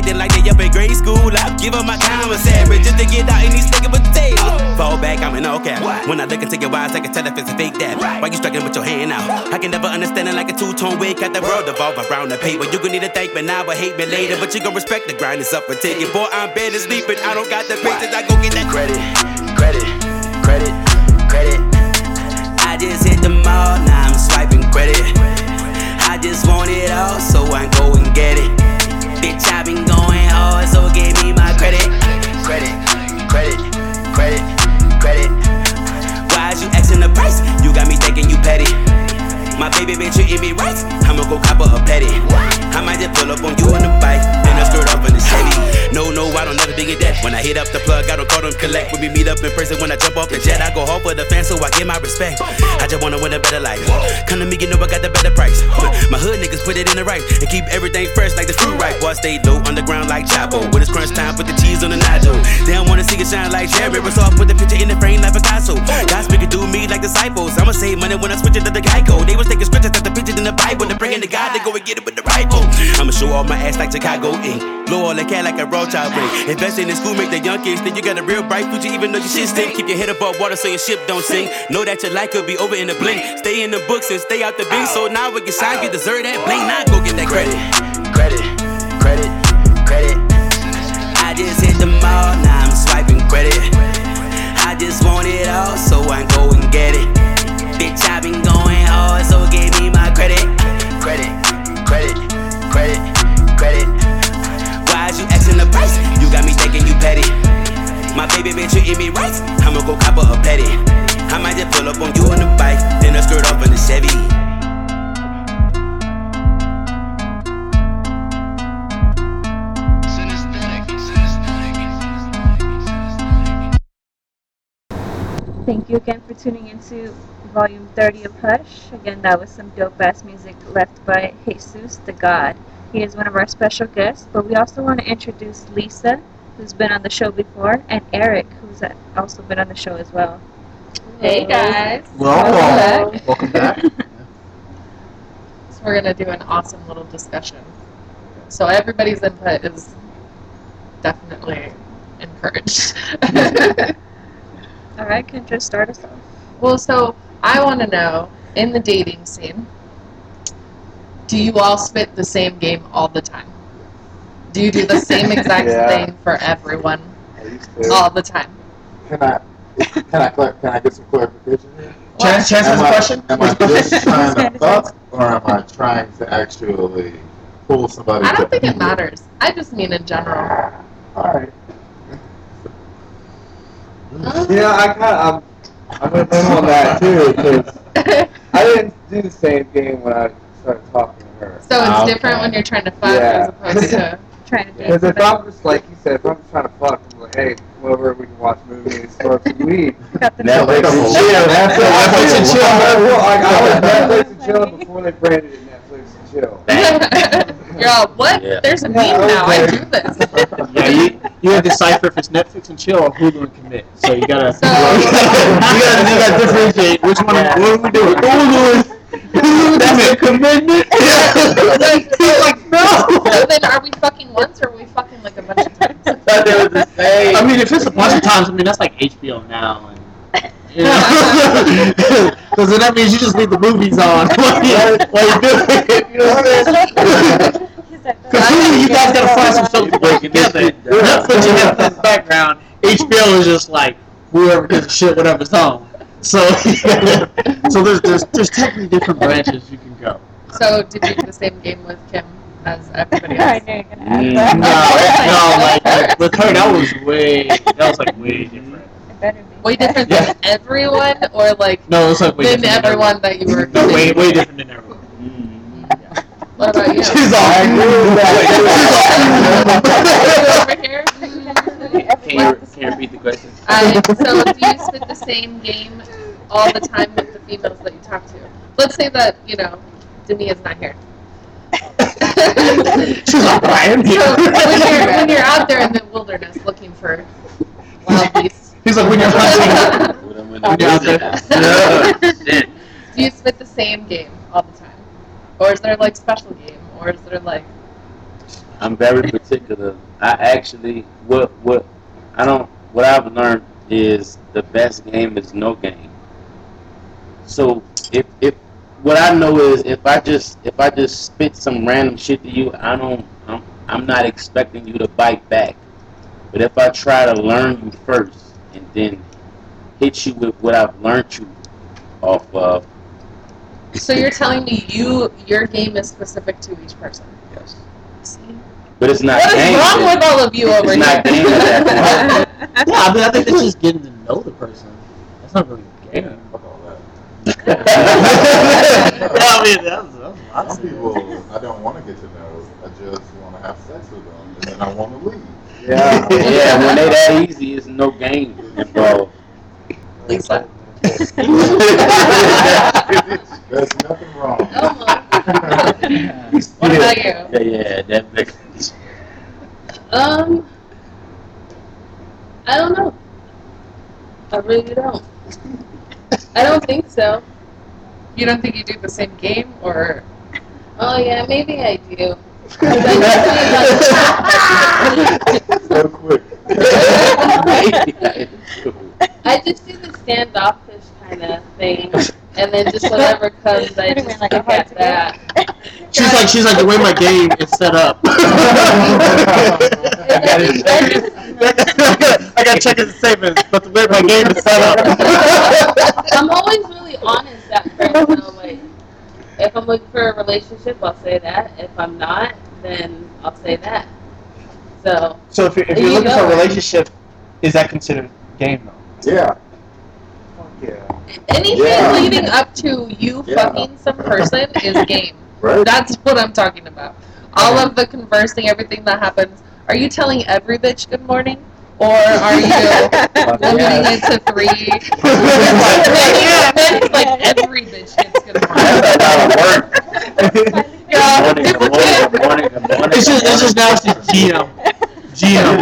Acting like they up in grade school. I give up my commissary just to get out in these sticky potatoes. Fall back, I'm in all cap. When I look into your eyes, I can tell if it's a fake dab. Why you struggling with your hand out? I can never understand it like a two-tone wig. Got the world evolve around the paper. You gon' need to thank me now, but hate me later. But you gon' respect the grind, it's up for taking. Boy, I'm better sleeping. I don't got the patience. I go get that credit, credit, credit, credit. I just hit the mall, now I'm swiping credit. I just want it all, so I go and get it. Bitch, I been going hard, so give me my credit. Credit, credit, credit, credit. Why is you asking the price? You got me thinking you petty. My baby been treating me right. I'ma go cop her a petty. I might just pull up on you on the bike, skirt off the. No, no, I don't never dig at that. When I hit up the plug, I don't call them collect. When we meet up in person, when I jump off the jet, I go hard for the fans, so I get my respect. I just wanna win a better life. Come to me, you know I got the better price. My hood niggas put it in the right and keep everything fresh like the fruit right. Boy, I stay low underground like Chapo. When it's crunch time, put the cheese on the nacho. They don't wanna see it shine like Jerry. So I put the picture in the frame like Picasso. God speaking through me like disciples. I'ma save money when I switch it to the Geico. They was taking scriptures at the pictures in the Bible. They bringing the God, they go and get it with the rifle. I'ma show off my ass like Chicago ink. Blow all the cat like a child ring. Invest in the school, make the young kids think you got a real bright future, even though your shit stink. Keep your head above water so your ship don't sink. Know that your life could be over in a blink. Stay in the books and stay out the beat. So now we can shine, you deserve that bling. Now go get that credit. Credit, credit, credit. I just hit the mall, now I'm swiping credit. I just want it all, so I go and get it. Bitch, I've been going hard, so give me my. Credit, credit, credit, credit. The price? You got me thinking you petty. My baby me right. I'ma go cop a petty. I might just pull up on you on the bike, then I skirt off in the Chevy. Thank you again for tuning into volume 30 of Hush. Again, that was some dope ass music left by Jesus the God. He is one of our special guests, but we also want to introduce Lisa, who's been on the show before, and Eric, who's also been on the show as well. Hey guys. Welcome. Welcome back. So we're gonna do an awesome little discussion. So everybody's input is definitely encouraged. All right, Kendra, start us off. well, so I want to know in the dating scene, do you all spit the same game all the time? Do you do the same exact Yeah. thing for everyone I used to. all the time? Can I, can I, can I get some clarification here? Chance, Chance has Am question. Am I just trying to fuck, or am I trying to actually pull somebody? I don't think it pieces? matters. I just mean in general. All right. Yeah, I kind of I'm, I'm with him on that too because I didn't do the same game when I started talking to her. So it's Okay. different when you're trying to fuck Yeah. as opposed to. Trying to date Because if. I'm just like you said, if I'm just trying to fuck, I'm like, hey, come over, we can watch movies, smoke some weed. Got the Netflix and chill. Netflix and chill. Like, I was Netflix and chill before they branded it Netflix and chill. You're all, what? Yeah. There's a meme Yeah, now. I do this. Yeah, you, you gotta decipher if it's Netflix and chill or Hulu and commit. So you gotta, So- you gotta, you gotta differentiate which one. What are we doing? Hulu. That's a commitment. He's like, no. So then are we fucking once or are we fucking like a bunch of times? I thought they was the same. I mean, if it's a bunch of times, I mean that's like HBO now. And, you know, because then that means you just leave the movies on while you, while you do. You know what I'm saying? He's like, Because Hulu, you guys gotta find some shows to watch Breaking this together. shit down. Netflix, you have in the background. HBO is just like whoever gives a shit, whatever's home. So, so there's, there's there's technically different branches you can go. So did you do the same game with Kim as everybody I else? knew you were gonna Mm. No, that. no, like with her, that was way that was like way different. It better be. Way different Yeah. than everyone or like No, it was like way than different. than everyone that you were No, way way different than everyone. Mm. What about you? She's all. I over here? Can you, can you repeat the question? Um, so do you spit the same game all the time with the females that you talk to? Let's say that, you know, Demi is not here. She's like, Brian. So when you're, when you're out there in the wilderness looking for wild beasts, He's like, when you're hunting. When I'm in When the you're out there. do you spit the same game all the time? Or is there like special game? Or is there like I'm very particular. I actually what what I don't what I've learned is the best game is no game. So if if what I know is if I just if I just spit some random shit to you, I don't I'm, I'm not expecting you to bite back. But if I try to learn you first and then hit you with what I've learned you off of, So you're telling me you your game is specific to each person. yes. See? But it's not What is game. wrong with all of you over It's not here? game at that Yeah, I mean, I think that's just getting to know the person. That's not really a game. Fuck all that. I mean, that was, that was Some people I don't want to get to know. I just want to have sex with them, and then I want to leave. Yeah. yeah, when they that easy, it's no game involved. Lisa. There's nothing wrong. Oh What about you? Yeah, yeah, that makes Um, I don't know. I really don't. I don't think so. You don't think you do the same game, or Oh yeah, maybe I do. so quick. I just do the standoffish kind of thing, and then just whatever comes, I just Like look a at that. She's like, she's like, the way my game is set up. I I gotta check his savings, but the way my game is set up. I'm always really honest that person. though. Like, if I'm looking for a relationship, I'll say that. If I'm not, then I'll say that. So, So if you're, if you're you looking go. for a relationship, is that considered game though? Yeah. Fuck yeah. anything Yeah. leading up to you Yeah. fucking some person is game. Right. That's what I'm talking about. All of the conversing, everything that happens. Are you telling every bitch good morning? Or are you limiting it to three? yeah, it's like every bitch gets good morning. That would work. Yeah, Good morning, good morning, good morning, good morning. It's just, it's just now it's just GM. GM.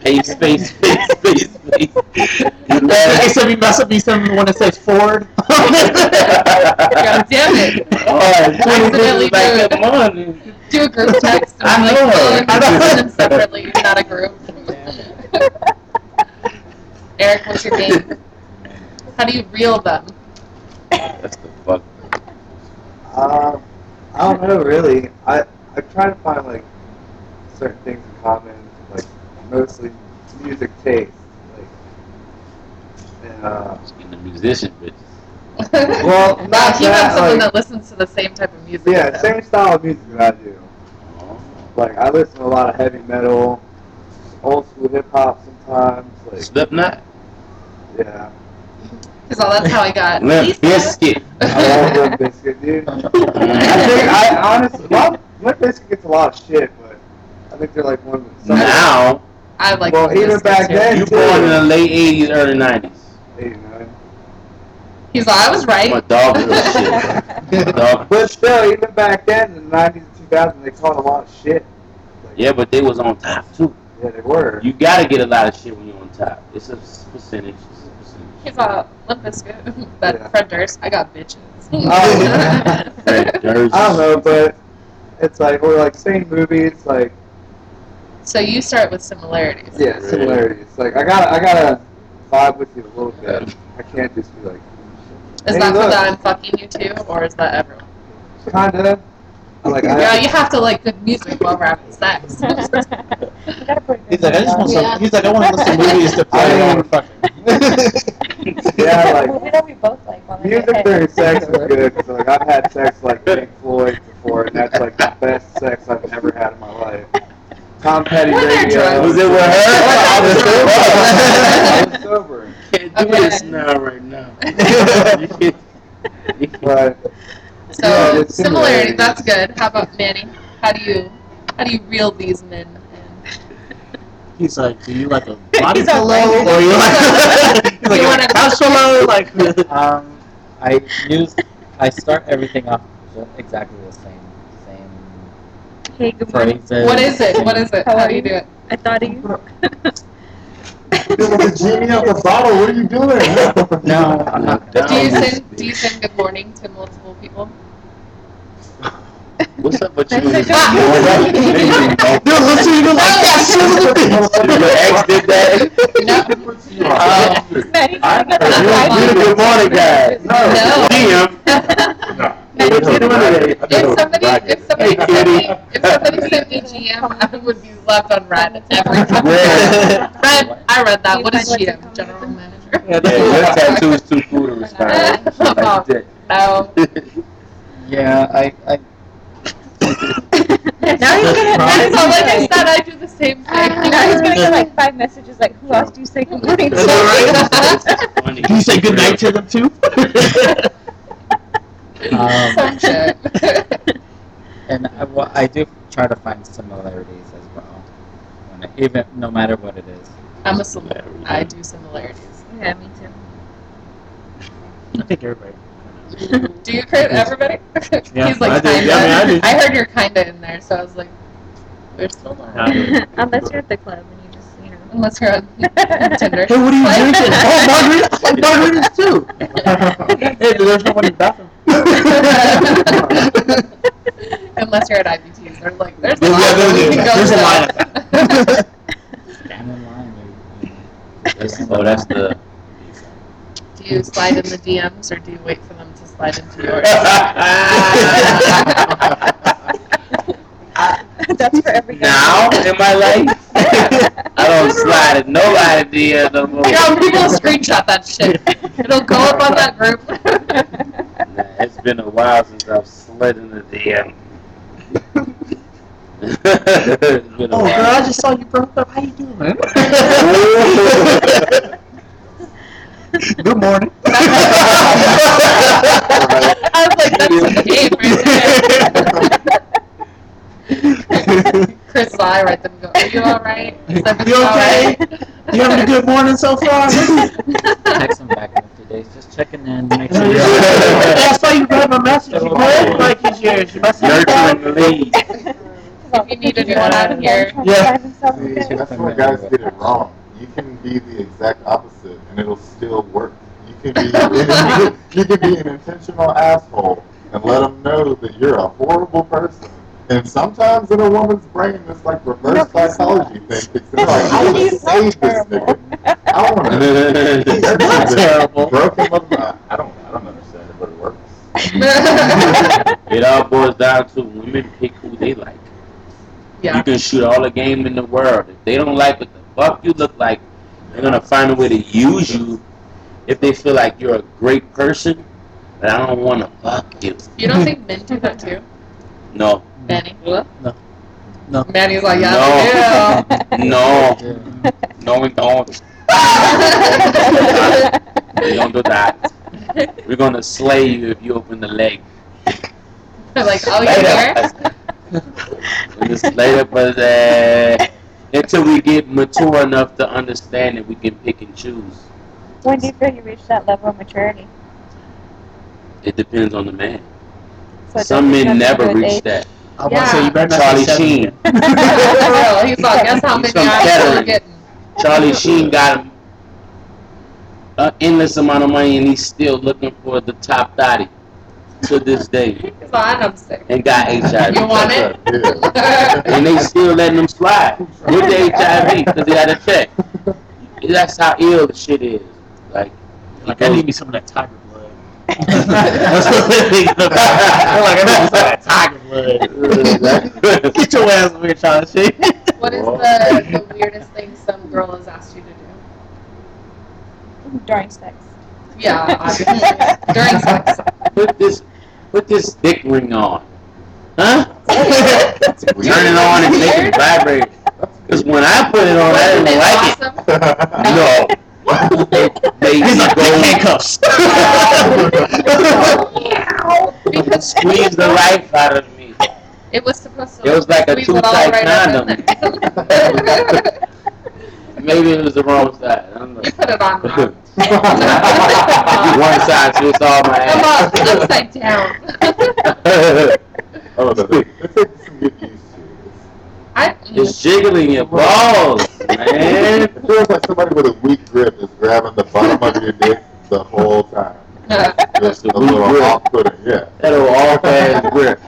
Space, space, space, space, space. Except you mess up, you send the one that says Ford. God damn it. Oh, Accidentally like, rude. come on. Do a group text and I be like, know. oh, and send them separately, not a group. Eric, what's your game? How do you reel them? That's the fuck. Um, I don't know really. I I try to find like certain things in common, like mostly music taste, like and uh, Just getting the musician bitch. well Nah, not he that wants someone like that listens to the same type of music. yeah, as him. same style of music that I do. Oh. Like I listen to a lot of heavy metal, old school hip hop sometimes. Like Slipknot. yeah, Because all that's how I got. Limp Lisa. Bizkit. I love Limp Bizkit, dude. I think I honestly, well, Limp Bizkit gets a lot of shit, but I think they're like one of the. some- Now, I like Well, Limp even back too. then- you born in the late 80s, early 90s. 89. He's like, I was right. My right. dog real shit. My dog. But still, even back then in the 90s and 2000s, they caught a lot of shit. Like, Yeah, but they was on top too. yeah, they were. You gotta get a lot of shit when you're on top. It's a percentage. It's a percentage. He's like, Limp Bizkit. But Yeah. Fred Durst, I got bitches. Oh. Fred Durst. I don't know, but it's like we're like same movies, like so you start with similarities. yeah, similarities. Like I gotta, I gotta vibe with you a little bit. I can't just be like Is Hey, that for look. that I'm fucking you too, or is that everyone? kinda. Like I, Yeah, you have to like good music while we're having sex. You gotta put He's like, I just want Yeah. some. He's like, I want to listen to movies to play while we're fucking. yeah, like movie that we both like. while music getting during sex is good because like I've had sex like Pink Floyd before, and that's like the best sex I've ever had in my life. Tom Petty When radio. drunk. Was it with her? I was sober. Can't do Okay. this now, right now. You can't- you can't- But So Yeah, it's similarity, that's good. How about Manny? How do you how do you reel these men in? He's like, do you like a body pillow or you like? He's like You a want a- couch pillow? Like, Um, I use I start everything off exactly the same same Hey, good morning. phrases. What is it? What is it? How How are do you you? do it? I thought of you. Doing the genie out the bottle. What are you doing? No, I'm not. down. Do you send do you send good morning to multiple people? What's up with you? Dude, dude, listen, you like that son of. Your ex did that? No. Uh, you the good morning guy. No. Damn. If If somebody if somebody sent me if somebody sent me GM, I would be left on red every time. Yeah. Red, I read that. What is find what's GM? General manager. Yeah, Yeah, your tattoo is too cool to respond. Oh, Like no. Yeah, I, I Now he's gonna. now he's gonna like I get, said, I do the same ah, thing. now he's gonna get like five messages like, "Who else do you say good morning to?" Funny. Do you say good night to them too? Um, and I, well, I do try to find similarities as well, when it, even no matter what it is. I'm a similar. I do similarities. Yeah, me too. I think everybody. Do you credit everybody? Yeah, He's like I do. kinda. Yeah, I mean, I do. I heard you're kinda in there, so I was like, there's still Nah, love. I do. Unless you're at the club and you just, you know. Unless you're on Tinder. Hey, what are you drinking? Oh, margaritas! Like margaritas too. hey, there's no one in the bathroom. Unless you're at IBTs, they're like, there's a Yeah, line there- we can go there's a line. Stand in line. You, you, That's, oh, that's the. Do you slide in the DMs or do you wait for them to slide into yours? That's for every now in my life, I don't slide in nobody DM no more. Yo, people screenshot that shit. It'll go up on that group. Nah, it's been a while since I've slid in the DM. it's Oh, girl, I just saw you broke up. How you doing? man? Good morning. I was like, that's a game right there. Chris and I write them go, are you alright? You okay? alright? You having a good morning so far? text them back in a few days, just checking in, make sure you're I saw you read my message. You good? Like it's yours. You messaging me back? Nurturing the lead. If you need anyone out of here. Yeah. See, that's where guys get it wrong. You can be the exact opposite, and it'll still work. You can be, you can be an intentional asshole and let them know that you're a horrible person. And sometimes in a woman's brain, it's like reverse psychology thing. It's like, I want to save this nigga. I want to. Not terrible. Broken mother. I don't. I don't understand it, but it works. It all boils down to women pick who they like. Yeah. You can shoot all the game in the world. If they don't like what the fuck you look like, they're gonna find a way to use you if they feel like you're a great person. But I don't wanna fuck you. You don't think men do that too? No. Manny? No. No. Manny's like, yeah, No. No, No, we don't. We don't do that. We're gonna slay you if you open the leg. They're like, oh, you're here? We're just later, but uh, until we get mature enough to understand that we can pick and choose. When do you feel you reach that level of maturity? It depends on the man. So Some men never reach age? that. I was about to say, you better not Charlie say Sheen. seven. For real. He's like, guess how He's many from eyes we're getting. Charlie Sheen got an endless amount of money, and he's still looking for the top thotty to this day, He's like, I'm sick. and got HIV. You want it? Yeah. and they still letting him slide with the HIV because he had a check. That's how ill the shit is. Like, Like, I need me some of that tiger blood. That's what they think about. They're like, I need some of tiger blood. Get your ass over here, Charlie What is the, the weirdest thing some girl has asked you to do? During sex. Yeah, obviously. During sex. put this, put this dick ring on, huh? Turn it on and make it vibrate. Because when I put it on, I Wasn't didn't like awesome? it. No. They, He's they like, go big handcuffs. Because squeeze the life out of me. It was supposed to It was like a squeeze too tight right condom. Maybe it was the wrong side. I don't know. you put it on. One side fits all my Come on, upside down. Oh, no, it it takes some get used to. I, It's jiggling your balls, man. It feels like somebody with a weak grip is grabbing the bottom of your dick the whole time. Just a weak little grip. off-putting, yeah. That old off ass grip.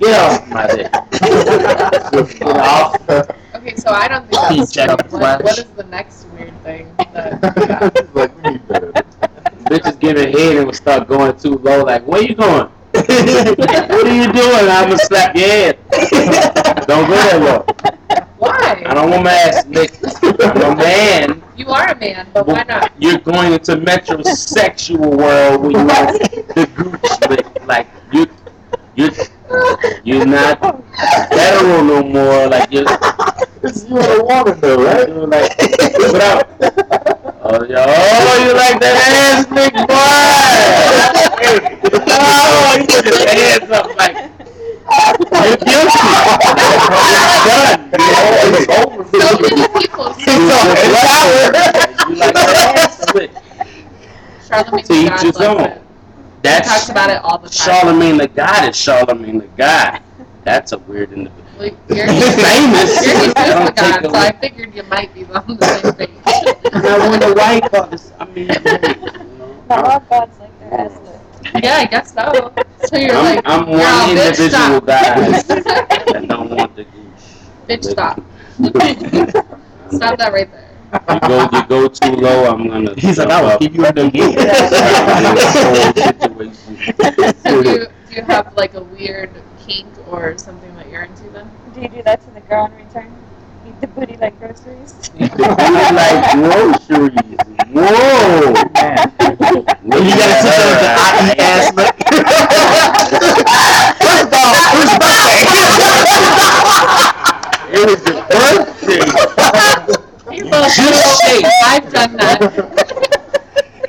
Get off my dick. Get off. okay, so I don't think that's check the What, what is the next weird thing that It's like, we need better. Bitches getting head and will start going too low. Like, where you going? What are you doing? I'm gonna slap your head. Don't go that way. Why? I don't want my ass licked. I'm a man. You are a man, but why not? You're going into metrosexual world where you want the gooch lick. Like you, you, you're not. hetero no more. Like you're, It's you and a woman though, right? you're like, up? Oh, yo, oh, you like that ass, big boy? oh, he put his hands up like, you're guilty. It's done. It's over. So many people. You like that ass slick. Charlemagne To the each God his own. That's talks about it all the time. Charlemagne the God is Charlemagne the God. That's a weird individual. Like, you're famous. You're Jesus I the don't God, so away- I figured you might be on the same page. And I wonder why he called this. I mean, hey, you know, Not all gods like their ass yeah, I guess so. So you're I'm, like, I'm one bitch, individual stop." guy that don't want the gooch. Bitch, stop. Stop that right there. You go, you go too low. I'm gonna. He's like, jump I will keep you in the game. So do you, do you have like a weird kink or something that you're into then? Do you do that to the girl in return? Eat the booty like groceries? Eat the booty like groceries. Whoa. And you gotta teach her the I eat ass lick. First off, whose birthday? It was your birthday. Hey, well, Just shake. I've done that.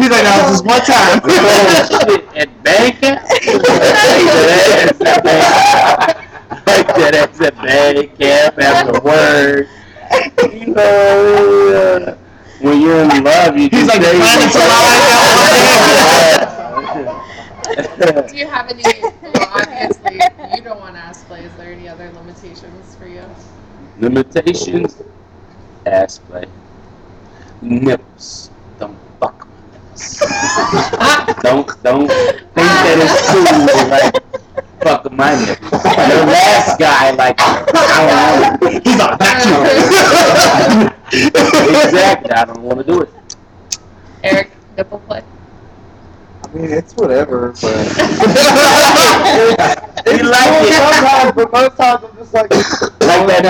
He's like, no, this is one time. Shit! At Bandcamp? Like that ass at Bandcamp after work. You know, uh, when you're in love, you He's just like, say Do you have any, well, obviously, you don't want ass play. Is there any other limitations for you? Limitations? Ass play. Nips. Don't fuck my nips. Don't don't think that it's cool to like fuck my nips. The last guy like I don't know. He's like, not you. exactly. I don't want to do it. Eric, nipple play. I mean, it's whatever, but You like it? sometimes, but most times I'm just like, Like that oh,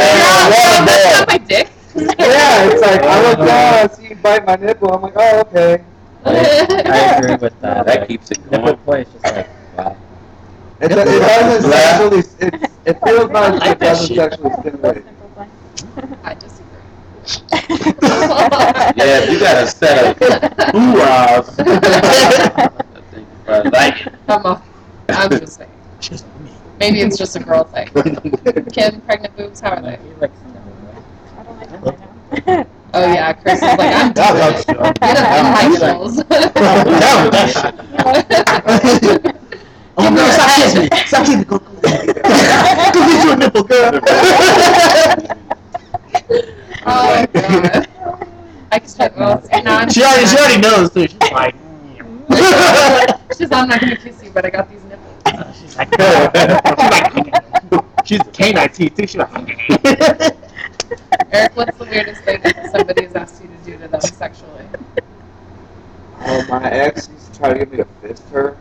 man That's on not my dick. yeah, it's like I look down, I see you bite my nipple, I'm like, oh okay. I, I agree with that. That like, keeps it nipple going. play is just like, wow. It, it doesn't Laugh. sexually, it, it feels nice, but like it doesn't shit. sexually stimulate. I disagree. Yeah, you got a set of hoorahs. I think you probably like it. I'm, a, I'm just saying. Maybe it's just a girl thing. Kim, pregnant boobs, how are they? He likes to know, right? I don't like them right now. Oh yeah, Chris is like, I'm That doing looks it. good. Get him in high heels. Down with that shit. Oh no, stop kissing me. Stop kissing me. Go, go, go. Go get you a nipple, girl. oh my god. I can check well, and I'm She already, she already knows too. She's like, She's I'm not gonna kiss you, but I got these nipples. she's like, she's like, she's canine teeth too. She's like, Eric, what's the weirdest thing that somebody's asked you to do to them sexually? Oh, my ex used to try to get me to fist her,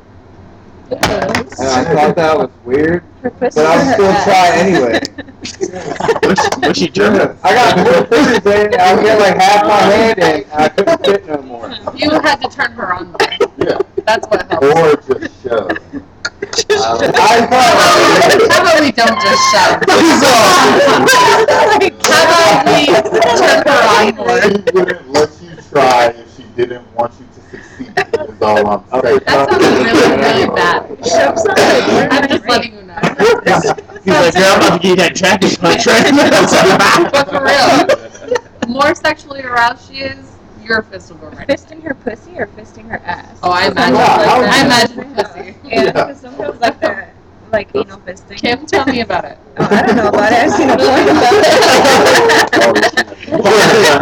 Yeah. and I thought that was weird, Her pussy but or I would her still ass? try anyway. was, was she German? I got four fingers in, and I would get like half my hand in, and I couldn't fit no more. You had to turn her on. Yeah. That's what helps. Or just shove. I How about we don't just shove? How about we turn her on more? She wouldn't let you try if she didn't want you to succeed. Is all I'm saying. That sounds really, really bad. Shove something. I'm just letting you know. He's like, girl, I'm about to give you that dragon punch right But for real, the more sexually aroused she is, your fist will go right. Fisting her pussy or fisting her ass? Oh, I imagine. Yeah, I imagine pussy. Yeah, Yeah. because some girls like that, like anal fisting. Kim, tell me about it. Oh, I don't know about it. I've seen a porn about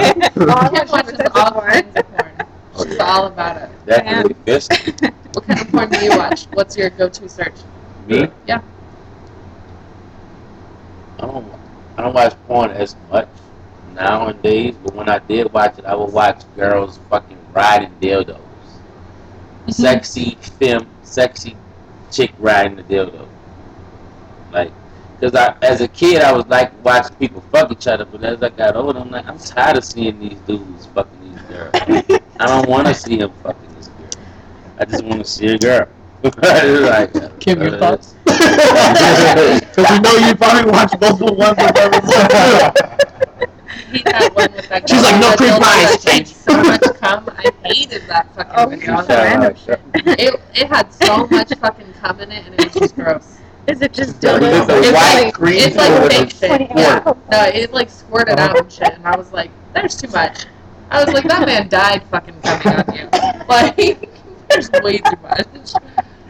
it. Kim watches all kinds of porn. She's all about it. Definitely fist. What kind of porn do you watch? What's your go-to search? Me? Yeah. I don't. I don't watch porn as much nowadays, but when I did watch it, I would watch girls fucking riding dildos. Mm-hmm. Sexy femme, sexy chick riding the dildo. Like, cause I, as a kid, I was like watching people fuck each other, but as I got older, I'm like, I'm tired of seeing these dudes fucking these girls. I don't want to see them fucking this girl. I just want to see a girl. Like, Kim, your thoughts? Because we know you probably watch multiple ones with everyone. He had one with that She's like, "No with cream pies, that So much cum. I hated that fucking Oh, video. some random shit. It, it had so much fucking cum in it, and it was just gross. Is it just It's dildo? the It's like cream it's like fake shit. Yeah. No, it like squirted out and shit, and I was like, "There's too much." I was like, "That man died fucking coming on you." Like, there's way too much.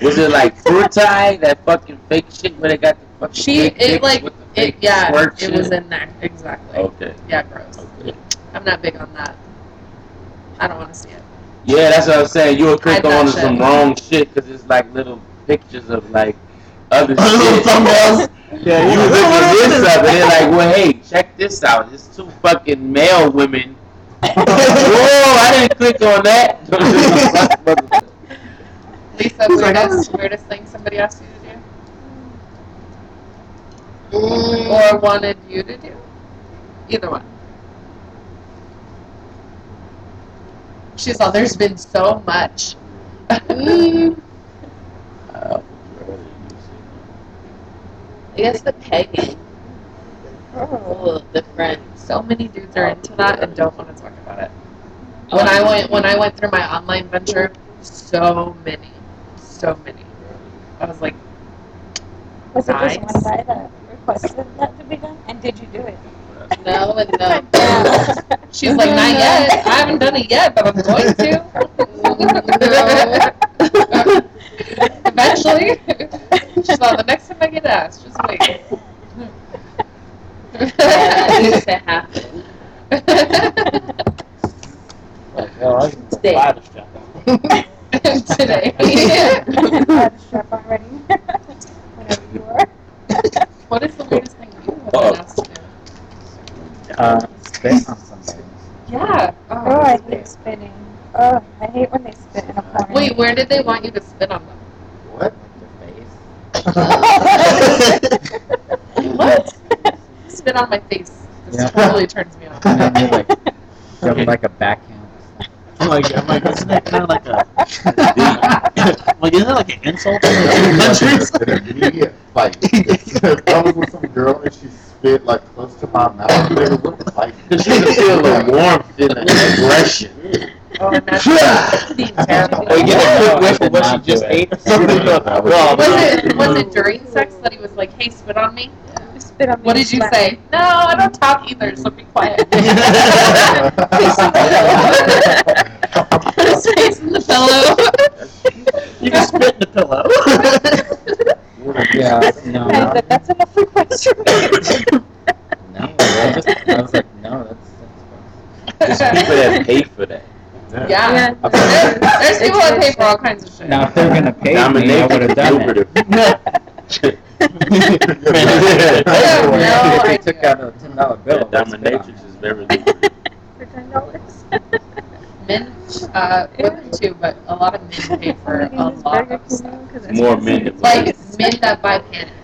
Was it like Frutai, that fucking fake shit where they got the fucking She fake it like with the it yeah squirt it was in there exactly. Okay. Yeah, gross. okay. I'm not big on that. I don't want to see it. Yeah, that's what I was saying. You would click Hide that on some wrong shit because it's like little pictures of like other Little shit. thumbnails. Yeah, you was looking at this up, and they're like, "Well, hey, check this out. It's two fucking male women." Whoa, I didn't click on that. Lisa, weirdest weirdest thing somebody asked you to do, or wanted you to do, either one. She's all. There's been so much. Mm, I guess the pegging. Oh. Different. So many dudes are into that and don't want to talk about it. When I went when I went through my online venture, so many, so many. I was like, Was it just one guy that requested that to be done? And did you do it? No and no. she's like, not yet. I haven't done it yet, but I'm going to. Eventually. She's like, the next time I get asked, just wait. That needs to happen. Well, I was Stay. glad to strap on. Today. I had a strap on ready. You are. What is the weirdest thing you have Oh. been asked to do? Uh, spit on somebody. Yeah. Oh, I hate spitting. Oh, I hate when they spit in a porn. Wait, where did they want you to spit on them? What? Their face. What? Spit on my face. This Yeah. totally turns me off. And then you like give them like a backhand. I'm like, I'm like, isn't that kind of like a, like, isn't that like an insult to the countries? An immediate fight. I was with some girl and she spit like close to my mouth, they would fight. Because you can feel the warmth and the aggression. Oh, and that's the terrible. Or get a quick whiff of what she just ate. Well, oh, Was it was it during sex that he was like, "Hey, spit on me"? Spit on me What did you say? No, I don't talk either, so be quiet. Put his face in the pillow. You can spit in the pillow. Yeah, I no, said, that's enough request for me. no. I, just, I was like, no, that's, that's There's people that pay for that. Yeah. Yeah. There- there's people that pay for all kinds of shit. Now, if they're gonna pay me, I would have done it. no took out a ten dollar bill. Yeah, dominatrix is very lucrative. For ten dollars. Men, uh, women too, but a lot of men pay for a lot of stuff. More men Like men that buy panties.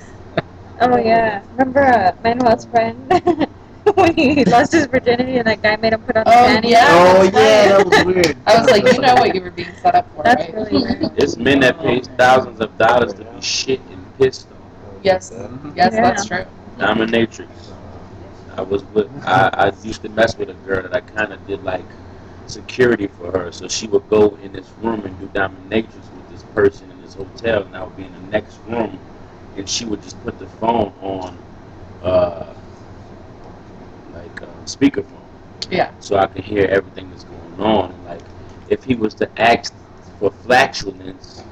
Oh yeah, remember uh, Manuel's friend when he lost his virginity and that guy made him put on the Oh, panties? yeah. Oh yeah, that was weird. I was like, you know what you were being set up for, That's right? really weird. It's men that pay thousands of dollars to be shit and pissed. Yes, yes, Yeah. that's true. Dominatrix. I was with. I, I used to mess with a girl that I kind of did like security for her. So she would go in this room and do dominatrix with this person in this hotel, and I would be in the next room, and she would just put the phone on, uh, like uh, speakerphone. Yeah. so I could hear everything that's going on. And like, if he was to ask for flatulence,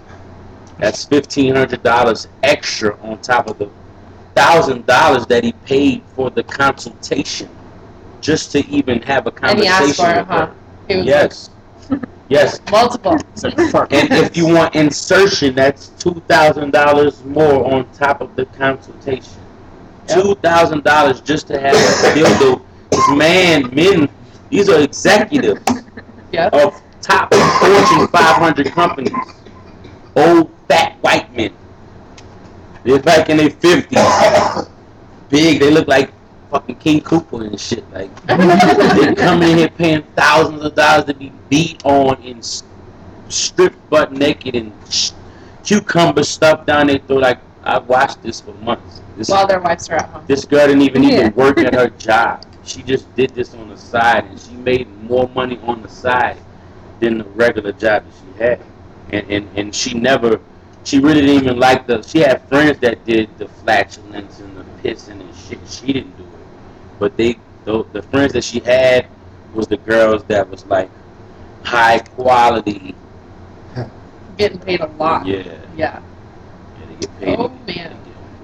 that's fifteen hundred dollars extra on top of the thousand dollars that he paid for the consultation, just to even have a And he asked conversation for it, with huh? her. He was Yes, yes. multiple. And if you want insertion, that's two thousand dollars more on top of the consultation. Two thousand dollars just to have a dildo. This man, men, these are executives Yeah. of top Fortune 500 companies. Old fat white men. They're back in their fifties. Big. They look like fucking King Cooper and shit. Like they come in here paying thousands of dollars to be beat on and stripped butt naked and sh- cucumber stuff down their throat. Like I've watched this for months. This, While their wives are at home. this girl didn't even Yeah. even work at her job. She just did this on the side, and she made more money on the side than the regular job that she had. And and, and she never, she really didn't even like the. She had friends that did the flatulence and the pissing and shit. She didn't do it, but they the, the friends that she had was the girls that was like high quality. Getting paid a lot. Yeah, Yeah. yeah, get paid. Oh, man.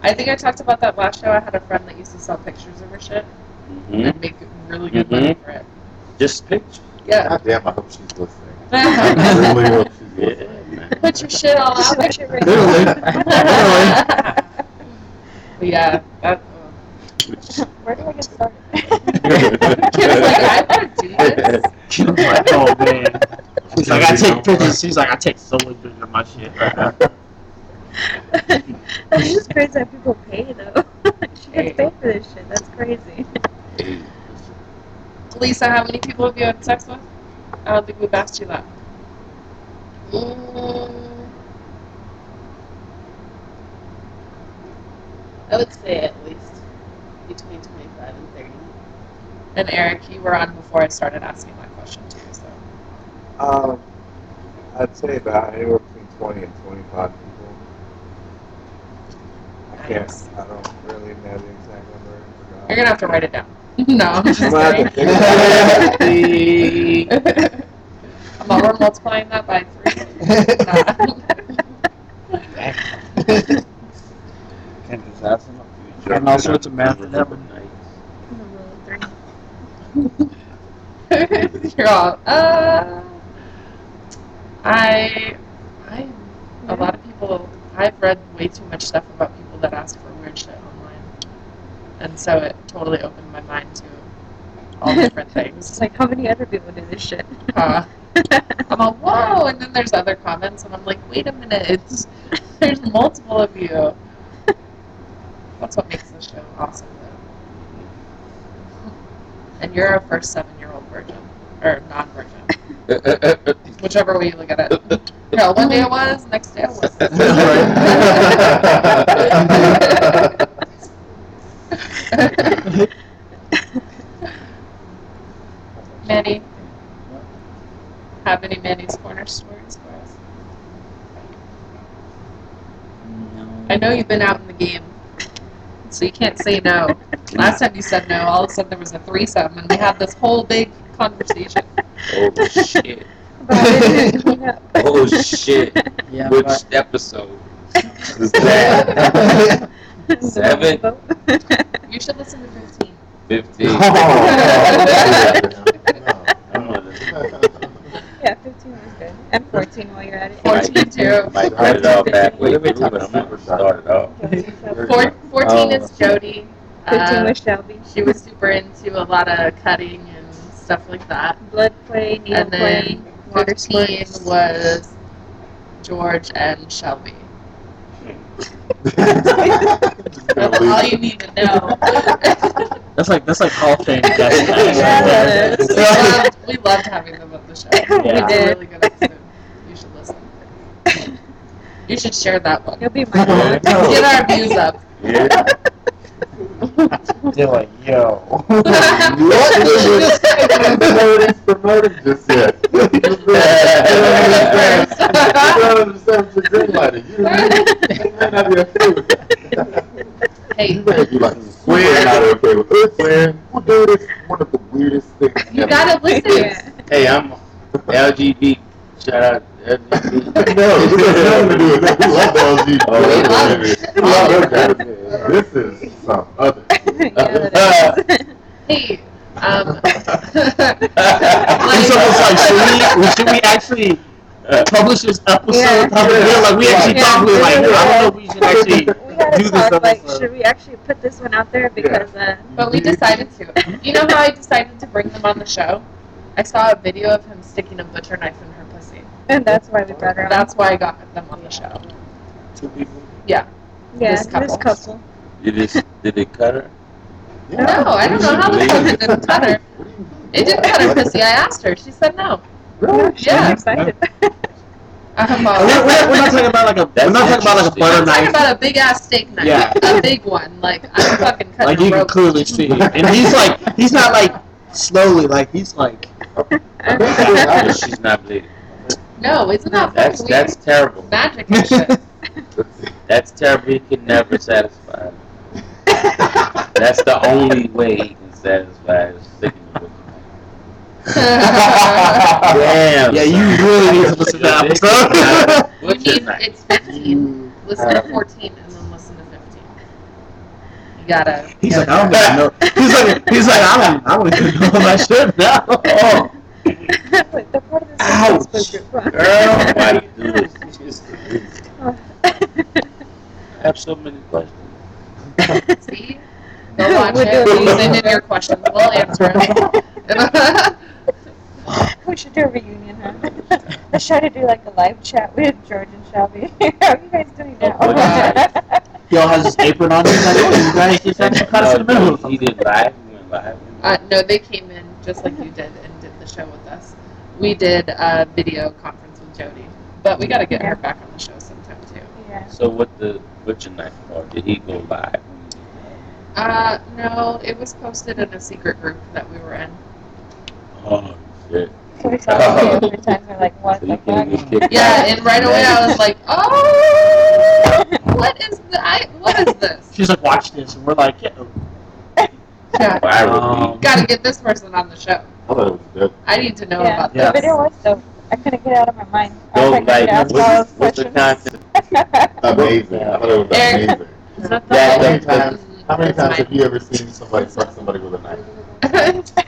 I think I talked about that last show. I had a friend that used to sell pictures of her shit hmm and make really good money Mhm. for it. Just pictures. Yeah. God damn, I hope she's listening. I really hope she's listening. man. Put your shit all out there. Literally. But yeah, that, Where do I get started? Kim's like, I want to do this. Kim's like, oh man. She's like, I take pictures. She's like, I take so much pictures of my shit right now. That's just crazy how people pay though. she gets paid for this shit. That's crazy. Lisa, how many people have you had sex with? I don't think we've asked you that. Mm, I would say at least between 25 and 30. And Eric, you were on before I started asking that question too. So Um, I'd say about anywhere between 20 and 25 people. I can't, I don't really know the exact number. You're gonna have to write it down. no, I'm just I'm gonna have to kidding. think about it. I'm over multiplying that by three. Can just ask them. And all sorts of math in that one. You're all, uh, I, I, a lot of people, I've read way too much stuff about people that ask for weird shit online. And so it totally opened my mind to all different It's things. like how many other people do this shit? Uh, I'm like, whoa, and then there's other comments, and I'm like, wait a minute, it's, there's multiple of you. That's what makes the show awesome, though. And you're a first seven-year-old virgin, or non-virgin, whichever way you look at it. No, one day it was, next day it was. Manny, have any Manny's corner stories for us? No. I know you've been out in the game, so you can't say no. Last time you said no, all of a sudden there was a threesome, and we had this whole big conversation. oh shit! About it clean up. Oh shit! Yeah, Which but episode? Is that- Seven. You should listen to 15. Fifteen. Oh, I'm gonna Yeah, 15 was good. And 14 while you're at it. 14 too. might cut it off halfway What are we through, but I'm gonna start it off. Four, 14 is Oh. Jody. 15 Uh, was Shelby. she was super into a lot of cutting and stuff like that. Blood play, needle And then play, water 15 sports. was George and Shelby. That's all you need to know. That's like that's like Hall of Fame guest. Yeah, we, loved, we loved having them at the show. We It's a did. really good episode. You should listen. You should share that one. You'll be my. Get our views up. Yeah. They're like, yo. what is Nobody's promoted just yet. You don't understand what you're greenlighting. You, you may not be okay with that. Hey, You may be like, we're not okay with this. We're dude, it's one of the weirdest things. you ever. gotta listen. Hey, I'm LGBT. Shout out LGBT. No, this has nothing to do with that. We love the LGBT. Oh, we love community. it. Those guys. This is some other. yeah, that is. Hey, um, It's almost like should we should we actually publish this episode? Yeah. Yeah, like we actually Yeah. talked. We were like, I don't know if we should actually. We gotta Do this talk, like, episode. should we actually put this one out there? Because, uh, but we decided to. You know how I decided to bring them on the show? I saw a video of him sticking a butcher knife in her pussy. and that's why we brought her on. That's why I got them on the show. Two people. yeah, this this couple. couple. Did it? Did it cut her? No, I don't know how the fuck it didn't cut her. It didn't cut her pussy. I asked her. She said no. No, she's Yeah. excited. I'm, uh-huh. We're, we're, we're not talking about like a. That's we're not talking about like a interesting. butter I'm talking about a big ass steak knife. Yeah. A big one. Like I'm fucking cutting Like a you can clearly see, and he's like, he's not like slowly, like he's like. She's not bleeding. No, isn't that That's fucking that's terrible. Magic. That's terrible. He can never satisfy. That's the only way he can satisfy is sticking with you. Damn. Yeah, you really need to listen to that Your dick episode. is you need, it's 15. Listen to 14 and then listen to 15. You gotta. He's you like, I don't even know. He's like, he's like, I don't, I don't even know that shit now. Oh, Wait, the part of this Ouch. Girl, why you do this? It's just- I have so many questions. See? Go watch We're it. doing- You send in your questions. We'll answer them. We should do a reunion, huh? Let's try to do like a live chat with George and Shelby. How are you guys doing now? Oh, God. he all has his apron on. He's like, oh, you guys just have to cut us in the middle. He did live. He went live. uh, no, they came in just like you did and did the show with us. We did a video conference with Jody, but we got to get her back on the show sometime too. yeah. So what the what's your knife for? Did he go live? Uh, no, it was posted in a secret group that we were in. Oh shit. So we saw it a few times. We're like, what So the fuck? Yeah, and right away I was like, oh, what is the, I, what is this? She's like, watch this, and we're like, yeah. Yeah, Virally. Um, gotta get this person on the show. I thought it was good. I need to know Yeah, about the Yeah. this. video was dope. I couldn't get it out of my mind. I like, like ask what's, what's the questions. content? Amazing. I thought it was amazing. Is that Yeah, How many times? How many times have you ever seen somebody fuck somebody with a knife?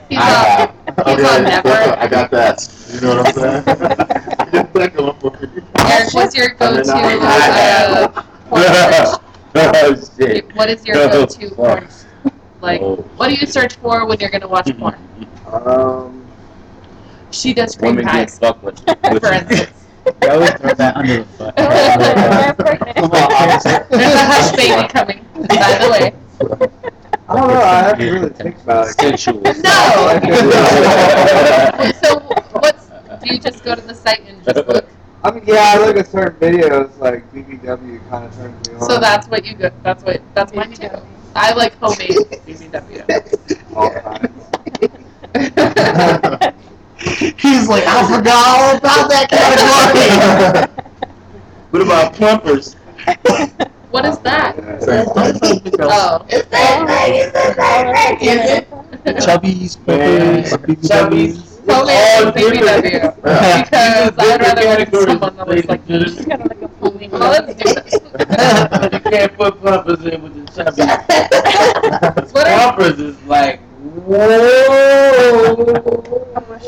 He's I have. he's on network. I got that. You know what I'm saying? I got that going for me. Eric, what's your go-to? Uh, porn oh shit. what is your Oh, go-to fuck. porn? Like, Oh. what do you search for when you're gonna watch porn? Um, She does cream pies, fucked with, with for instance. You always throw that under the foot. I'm pregnant. Hush baby coming. By the way. I don't know. I have to really think about it. sensual. No. so what's? Do you just go to the site and just look? I mean, yeah, I look at certain videos like BBW kind of turns me on. So that's what you go. That's what. That's mine too. I like homemade BBW. all kinds. he's like, I forgot all about that category. What about plumpers? What is that? Oh. Yeah. Oh. Chubbies, Man. peppers, BBWs. Chubbies. Homemade All BBW. different. Because I'd rather work with Categories, someone that looks like me. It's kind of like a homemade. Well, let's do this. But you can't put plumpers in with the chubby. What are- Plumpers is like, whoa. I'm gonna.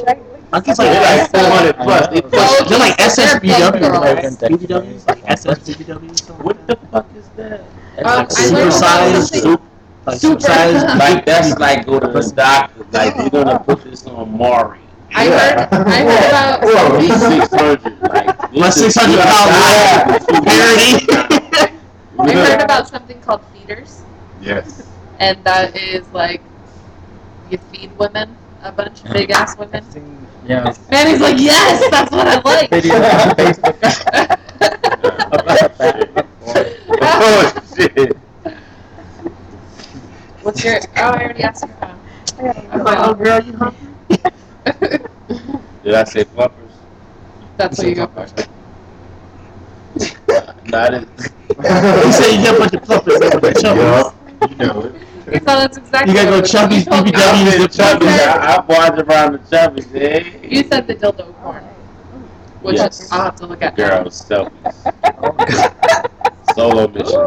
I think it's They're like, like 400 plus. They Oh, they're like They're SSBW, big right? girls. BBWs, like SSBW. something What the fuck is that? That's Um, like I learned about Supersized. Super- Like Super. supersized. Like that's like go to the doctor. Like you're gonna put this on Maury. I heard. I heard about. Whoa. He's six hundred. Like Less 600 pounds. two Parody. I heard about something called feeders, Yes. and that is like you feed women a bunch, of big ass women. Yeah. Manny's like, yes, that's what I like. Video on Facebook. Oh shit. What's your? Oh, I already asked you. I gotta oh girl, you hungry? Did I say plumpers? that's what you go for. Not it. You say you get a bunch of plumpers there with the chubbies. Yup. You know it. So that's exactly. You gotta go what chubbies, you told. BBW. I'm W's in with chubby. I, I watch around the chubbies. Eh? You said the dildo porn, which Yes. I'll have to look at. Girls, selfies. Solo mission.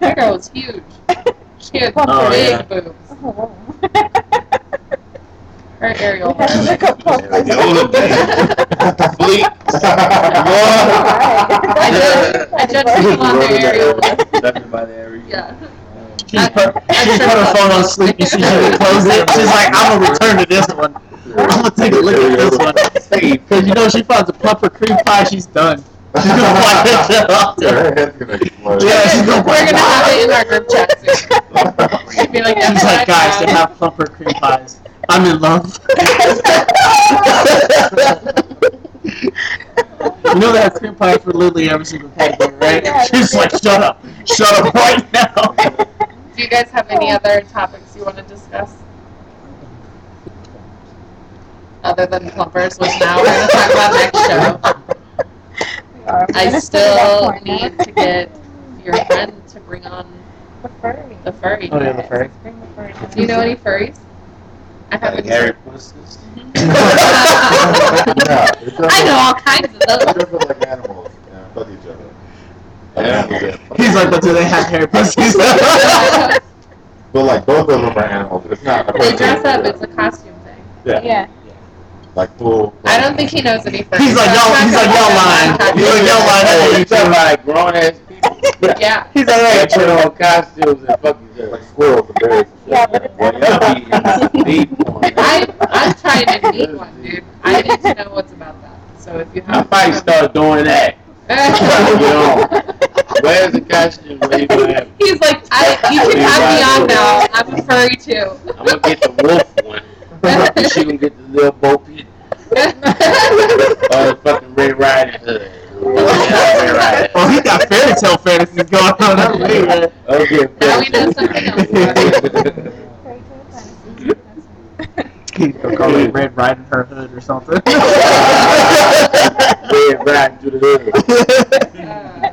That girl was huge. She had Oh, big yeah. boobs. Whoa. Aerial. We have to look up plumpers. Fleet. I judge, I judge people on their aerial. Everybody area. Yeah. She just put, she put her phone on sleep. You see, she would close it. She's like, I'm gonna return to this one. I'm gonna take a look at this one. Because you know, she finds a plumper cream pie, she's done. She's gonna wipe that shit. Yeah, her head's gonna explode. Yeah, she's gonna We're gonna have it in our group chat soon. She'd be like, She's like, guys, they have plumper cream pies. I'm in love. You know they have cream pies for literally every single category, right? Yeah, She's like, shut up, shut up right now. Do you guys have any other topics you want to discuss? Other than plumpers, which now we're going to talk about next show. We are. We're I gonna still split that corner. need to get your friend to bring on the furry. the furry. Oh, yeah, the furry. Bring the furry. Do you know any furries? I uh, haven't. Hairy Pussies. Yeah, I know all kinds of It those. doesn't like animals. Yeah, fuck each other. Yeah. He's like, but do they have hair pussies? But like both of them are animals. It's not. a they dress up. It's a costume thing. Yeah. Yeah. Like full. I don't think he knows any. He's like, so y'all, he's like, gonna y'all put lying. that on He's like, y'all lying. You talking about like grown ass people? Yeah. He's like, They hey, put on costumes and fuck each. Like squirrels and bears. and shit. Yeah, but it's Well, y'all be in some deep porn. I, I'm trying to meet one, dude. I need to know what's about that. So if you I have. might start doing that. Where's the costume? Where you gonna have? He's like, I, you can have me on now. I'm a furry too. I'm gonna get the wolf one. And she gonna get the little Bo Peep or the fucking Red Riding Hood. Yeah, oh, he got fairy tale fantasies going on. That's weird. Okay. Now we know something else. Fairy tale fantasies. That's- He'll call it Red Riding Her Hood or something. Red Riding through the hood. Uh,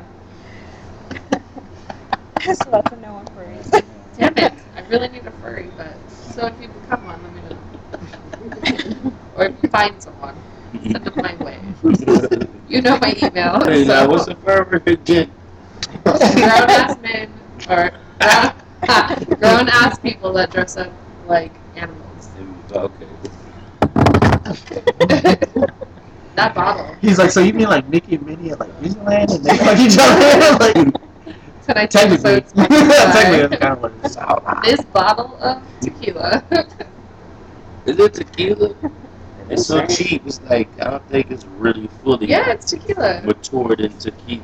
I still have to know one furries. damn it. I really need a furry, but. So if you become one, let me know. or if you find someone, send them my way. You know my email. Hey, now, what's So. the furry again? grown ass men or grown ass people that dress up like animals. Okay. That bottle. He's like, so you mean like Mickey and Minnie at like Disneyland and they fuck each other? like, Tonight's technically, episode's sponsored by technically that's kind of what it's this bottle of tequila. Is it tequila? It's so cheap. It's like I don't think it's really fully yeah, it's tequila. matured in tequila.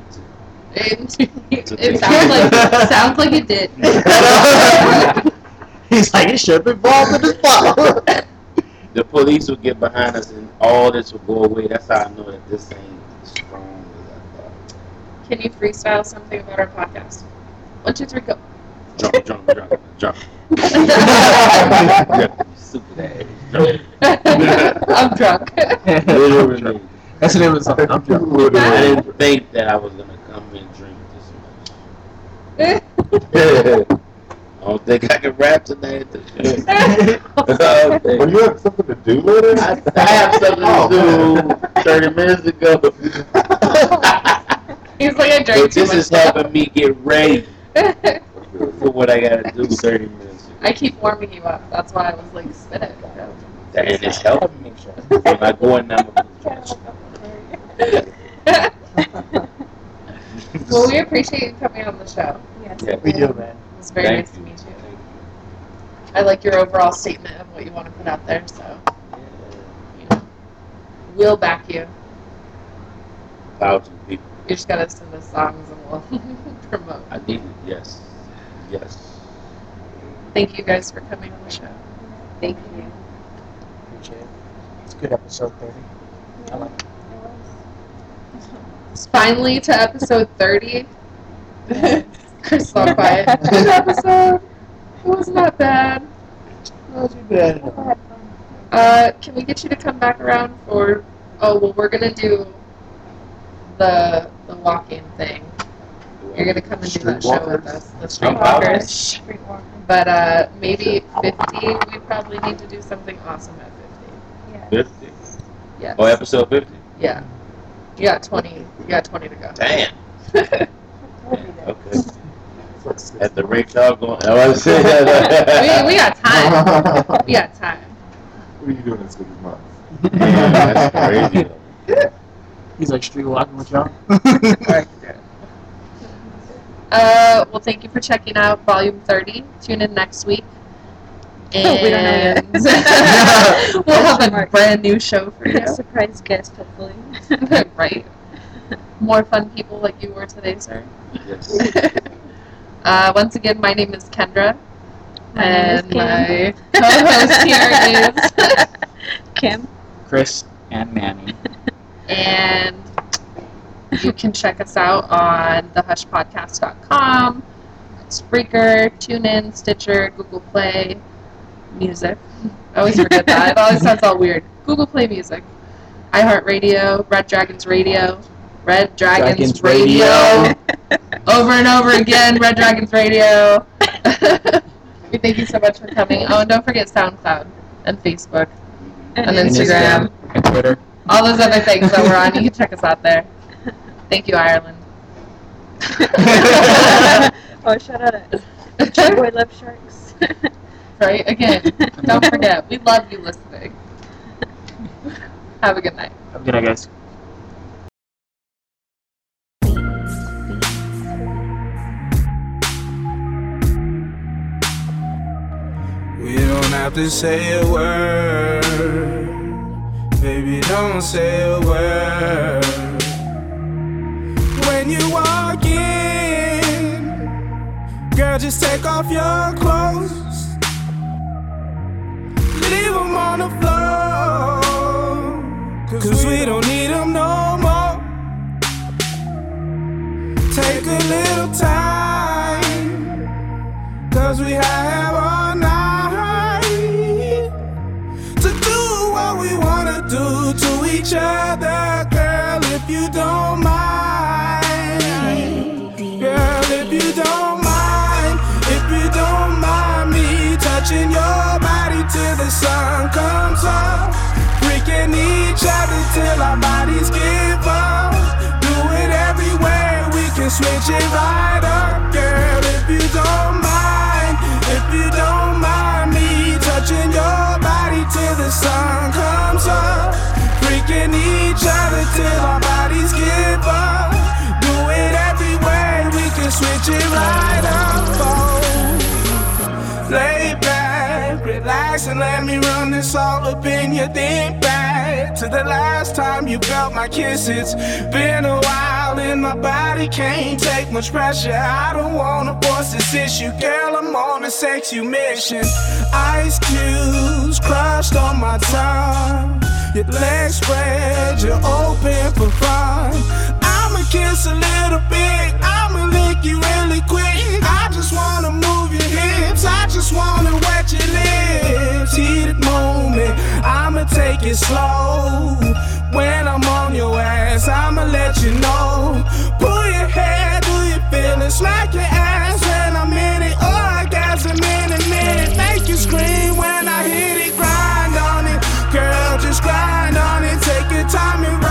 It, it sounds like it sounds like it did. He's like, it should have been involved in this bottle. The police will get behind us and all this will go away. That's how I know that this ain't strong as I thought. Can you freestyle something about our podcast? One, two, three, go. Drunk, drunk, drunk, drunk. Yeah, Stupid ass. Drunk. I'm drunk. Literally. That's the name of the song. I'm drunk. I didn't think that I was gonna come and drink this much. I don't think I can rap tonight at the show. Well, you have something to do later. I, I have something to oh. do 30 minutes ago. He's like, I drank But too this much. is helping me get ready for what I gotta do 30 minutes ago. I keep warming you up. That's why I was like, spit it. And it's helping me. When I go in now, well, we appreciate you coming on the show. Yes. Yeah. We do, man. It was very Thank nice to you. meet you. I like your overall statement of what you want to put out there, so you know, we'll back you. thousand people. You just gotta send us songs and we'll promote. I need it. Yes. Yes. Thank you guys for coming on the show. Thank you. Appreciate it. It's a good episode 30. I like it. It's finally to episode 30. Chris so quiet. Good episode. It wasn't bad. Not too bad. I had fun. Uh, can we get you to come back around for? Oh well, we're gonna do the the walk-in thing. You're gonna come and do that show with us, the Streetwalkers. Streetwalker. But uh, maybe 50. We probably need to do something awesome at 50. Yeah. 50. Yes. Oh, episode 50. Yeah. You got 20. You got 20 to go. Damn. We'll be there. Okay. It's like six- At the rate y'all going, I was saying we, we got time. We got time. What are you doing in six months? Man, that's crazy. though. He's like street walking with y'all. Alright. Uh, well, thank you for checking out Volume 30. Tune in next week. And We don't know yet. we'll have a brand new show for you. Surprise guest, hopefully. right? More fun people like you were today, sir. Yes. Uh, once again, my name is Kendra. My name is and my co-host here is Kim. Chris and Manny. and You can check us out on thehushpodcast.com, Spreaker, TuneIn, Stitcher, Google Play, Music. I always forget that. It always sounds all weird. Google Play Music, iHeartRadio, Red Dragons Radio, Red Dragons, Dragons Radio. over and over again, Red Dragons Radio. we thank you so much for coming. Oh, and don't forget SoundCloud and Facebook and, And Instagram. And Twitter. All those other things that we're on. You can check us out there. Thank you, Ireland. oh, shout out to Boy Love Sharks. Right? Again, don't forget, we love you listening. Have a good night. Have a good night, guys. We don't have to say a word. Baby, don't say a word. When you walk in, girl, just take off your clothes. Leave them on the floor. Cause we don't need them no more. Take a little time. Cause we have all night to do what we wanna do to each other, girl, if you don't mind. Each other till our bodies give up. Do it everywhere, we can switch it right up, girl, if you don't mind. If you don't mind me touching your body till the sun comes up. Freaking each other till our bodies give up. Do it everywhere, we can switch it right up. Oh. Lay back, relax, and let me run this all up in your think back to the last time you felt my kiss. It's been a while, and my body can't take much pressure. I don't wanna force this issue, girl. I'm on a sexy mission. Ice cubes crushed on my tongue. Your legs spread, you're open for fun. I'ma kiss a little bit, I'ma lick you really quick. I just wanna move your hips, I just wanna wet your lips. Heated moment, I'ma take it slow. When I'm on your ass, I'ma let you know. Pull your hair, do your feelings like your ass when I'm in it. Orgasm in a minute, make you scream when I hit it. Grind on it, girl, just grind on it. Take your time and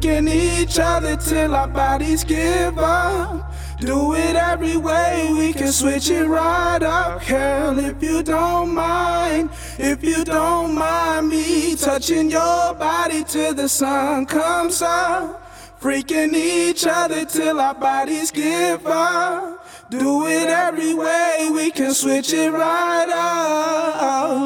Freaking each other till our bodies give up. Do it every way, we can switch it right up, girl. If you don't mind, if you don't mind me touching your body till the sun comes up. Freaking each other till our bodies give up. Do it every way, we can switch it right up.